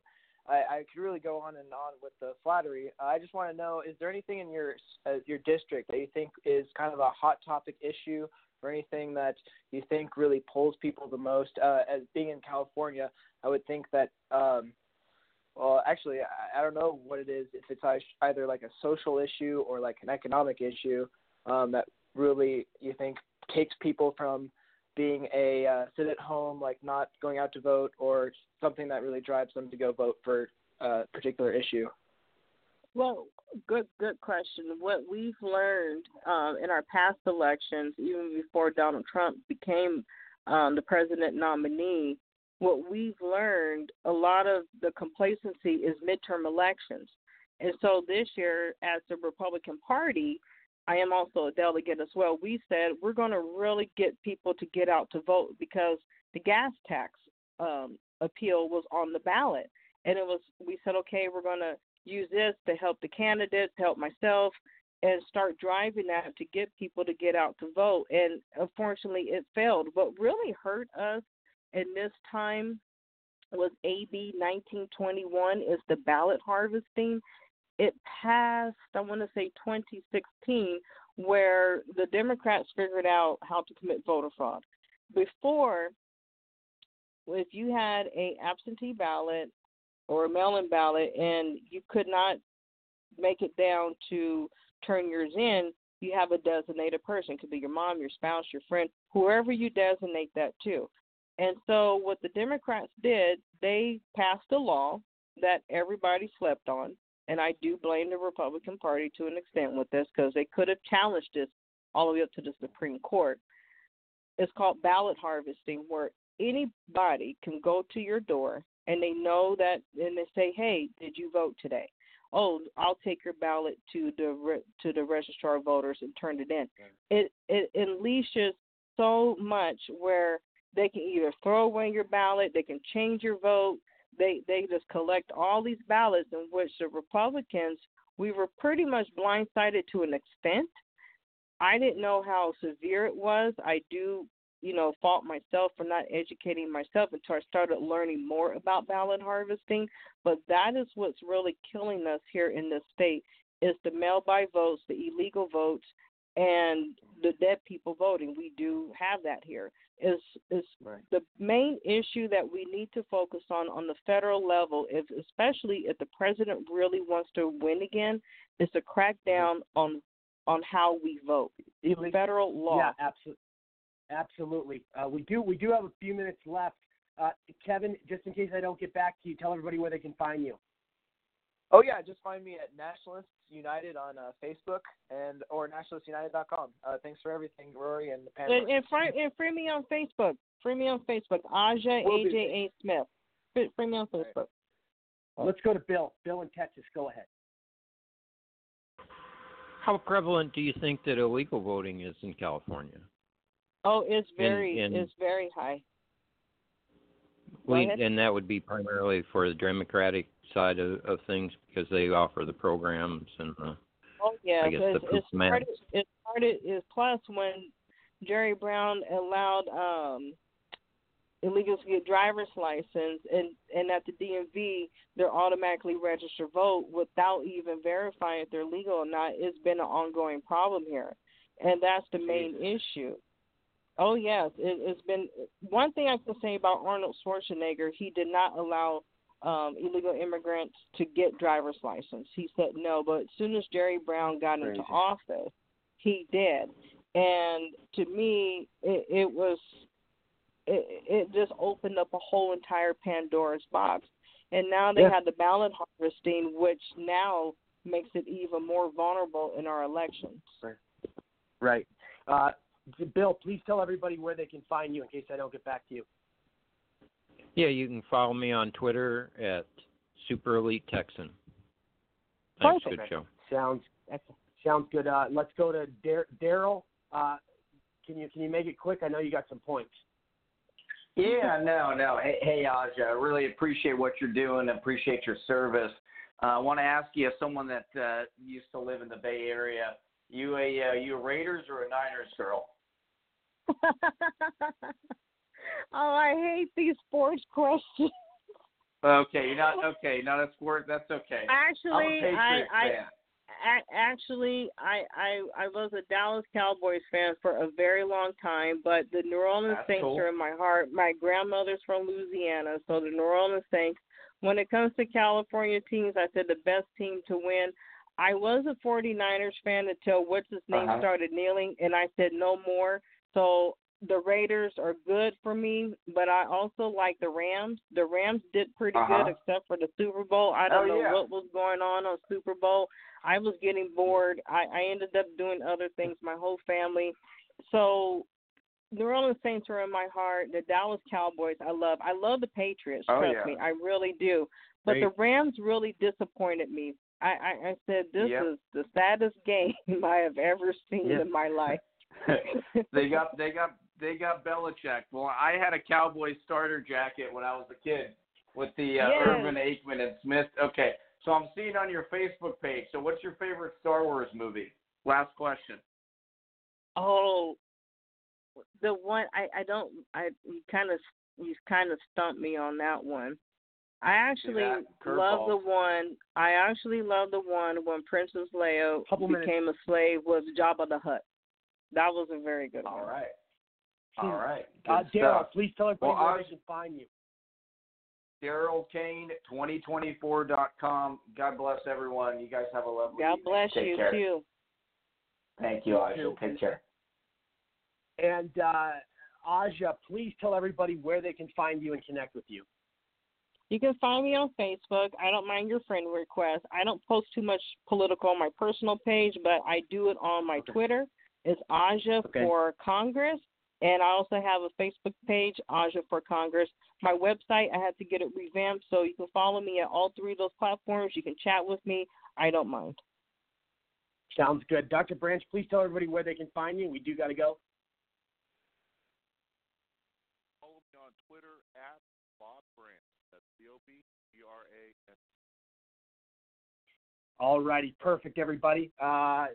I, I could really go on and on with the flattery. I just want to know: is there anything in your uh, your district that you think is kind of a hot topic issue, or anything that you think really pulls people the most? Uh, as being in California, I would think that. Um, well, actually, I, I don't know what it is. If it's either like a social issue or like an economic issue um, that really you think takes people from being a uh, sit at home, like not going out to vote, or something that really drives them to go vote for a particular issue. Well, good good question. What we've learned um, in our past elections, even before Donald Trump became um, the president nominee, what we've learned a lot of the complacency is midterm elections. And so this year, as the Republican Party, I am also a delegate as well. We said we're going to really get people to get out to vote because the gas tax um, appeal was on the ballot, and it was. We said, okay, we're going to use this to help the candidates, help myself, and start driving that to get people to get out to vote. And unfortunately, it failed. What really hurt us in this time was AB 1921 is the ballot harvesting. It passed, I want to say 2016, where the Democrats figured out how to commit voter fraud. Before, if you had a absentee ballot or a mail-in ballot and you could not make it down to turn yours in, you have a designated person. It could be your mom, your spouse, your friend, whoever you designate that to. And so what the Democrats did, they passed a law that everybody slept on. And I do blame the Republican Party to an extent with this because they could have challenged this all the way up to the Supreme Court. It's called ballot harvesting, where anybody can go to your door and they know that, and they say, "Hey, did you vote today?" Oh, I'll take your ballot to the to the registrar of voters and turn it in. It it unleashes so much where they can either throw away your ballot, they can change your vote. They they just collect all these ballots in which the Republicans we were pretty much blindsided to an extent. I didn't know how severe it was. I do, you know, fault myself for not educating myself until I started learning more about ballot harvesting. But that is what's really killing us here in this state is the mail by votes, the illegal votes, and the dead people voting. We do have that here. Is is right. the main issue that we need to focus on on the federal level, if especially if the president really wants to win again, is to crack mm-hmm. down on on how we vote. Federal law. Yeah, absolutely. Absolutely. Uh, we do we do have a few minutes left. Uh, Kevin, just in case I don't get back to you, tell everybody where they can find you. Oh yeah, just find me at Nationalists United on uh, Facebook and or nationalistunited.com. Uh, thanks for everything, Rory and the panel. And, and, free, and free me on Facebook. Free me on Facebook. Aja Will do. AJ A Smith. Free, free me on Facebook. Let's go to Bill. Bill in Texas. Go ahead. How prevalent do you think that illegal voting is in California? Oh, it's very and- it's very high. We, and that would be primarily for the Democratic side of, of things because they offer the programs and uh, Oh yeah, I guess the it's started. It started. Is plus when Jerry Brown allowed um illegals to get driver's license, and and at the DMV they're automatically register vote without even verifying if they're legal or not. It's been an ongoing problem here, and that's the main issue. Oh yes, it, it's been one thing I can say about Arnold Schwarzenegger. He did not allow um, illegal immigrants to get driver's license. He said no, but as soon as Jerry Brown got into office, he did. And to me, it, it was it, it just opened up a whole entire Pandora's box. And now they Yeah. have the ballot harvesting, which now makes it even more vulnerable in our elections. Right. Uh, Bill, please tell everybody where they can find you in case I don't get back to you. yeah, you can follow me on Twitter at Super Elite Texan. Thanks, good Perfect. show. Sounds sounds good. Uh, let's go to Dar- Daryl. Uh, can you can you make it quick? I know you got some points. Yeah, no, no. Hey, hey Aja, I really appreciate what you're doing. Appreciate your service. Uh, I want to ask you, as someone that uh, used to live in the Bay Area, you a uh, you a Raiders or a Niners girl? [laughs] oh, I hate these sports questions. Okay, you're not [laughs] okay. Not a sport. That's okay. Actually, Patriots I, I actually I, I I was a Dallas Cowboys fan for a very long time, but the New Orleans That's Saints cool. are in my heart. My grandmother's from Louisiana, so the New Orleans Saints. When it comes to California teams, I said the best team to win. I was a 49ers fan until what's his name Uh-huh. started kneeling, and I said no more. So the Raiders are good for me, but I also like the Rams. The Rams did pretty Uh-huh. good except for the Super Bowl. I don't Oh, know yeah. what was going on on Super Bowl. I was getting bored. I, I ended up doing other things, my whole family. So New Orleans Saints are in my heart. The Dallas Cowboys I love. I love the Patriots, Oh, trust yeah. me. I really do. But Great. the Rams really disappointed me. I, I, I said this Yep. is the saddest [laughs] game I have ever seen Yep. in my life. [laughs] they got they got they got Belichick. Well, I had a Cowboys starter jacket when I was a kid with the uh, Yes. Irvin Aikman and Smith. Okay, so I'm seeing on your Facebook page. So, what's your favorite Star Wars movie? Last question. Oh, the one I I don't I you kind of you kind of stumped me on that one. I actually love the one. I actually love the one when Princess Leia became a slave was Jabba the Hutt. That was a very good All one. right. All right. Uh, Daryl, stuff. please tell everybody Well, where I- they can find you. Daryl Kane, 2024.com. God bless everyone. You guys have a lovely day. God evening. bless Take you care. too. Thank you, You Aisha. too. Take care. And uh, Aja, please tell everybody where they can find you and connect with you. You can find me on Facebook. I don't mind your friend request. I don't post too much political on my personal page, but I do it on my Twitter. It's Aja Okay. for Congress. And I also have a Facebook page, Aja for Congress. My website, I had to get it revamped, so you can follow me at all three of those platforms. You can chat with me. I don't mind. Sounds good. Dr. Branch, please tell everybody where they can find you. We do got to go. Follow me on Twitter at Bob Brandt. That's B O B B R A N. All righty, perfect, everybody. Uh,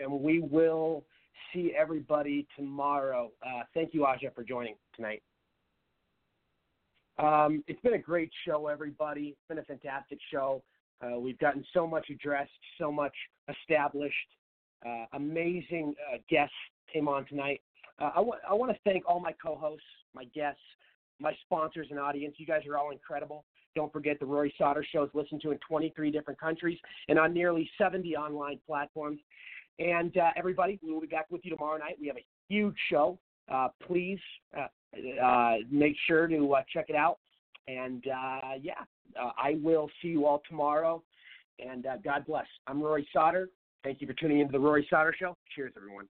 and we will see everybody tomorrow. Uh, thank you, Aja, for joining tonight. Um, it's been a great show, everybody. It's been a fantastic show. Uh, we've gotten so much addressed, so much established. Uh, amazing uh, guests came on tonight. Uh, I want I want to thank all my co-hosts, my guests, my sponsors and audience. You guys are all incredible. Don't forget the Rory Sauter Show is listened to in 23 different countries and on nearly 70 online platforms. And uh, everybody, we will be back with you tomorrow night. We have a huge show. Uh, please uh, uh, make sure to uh, check it out. And uh, yeah, I will see you all tomorrow. And God bless. I'm Rory Sauter. Thank you for tuning into the Rory Sauter Show. Cheers, everyone.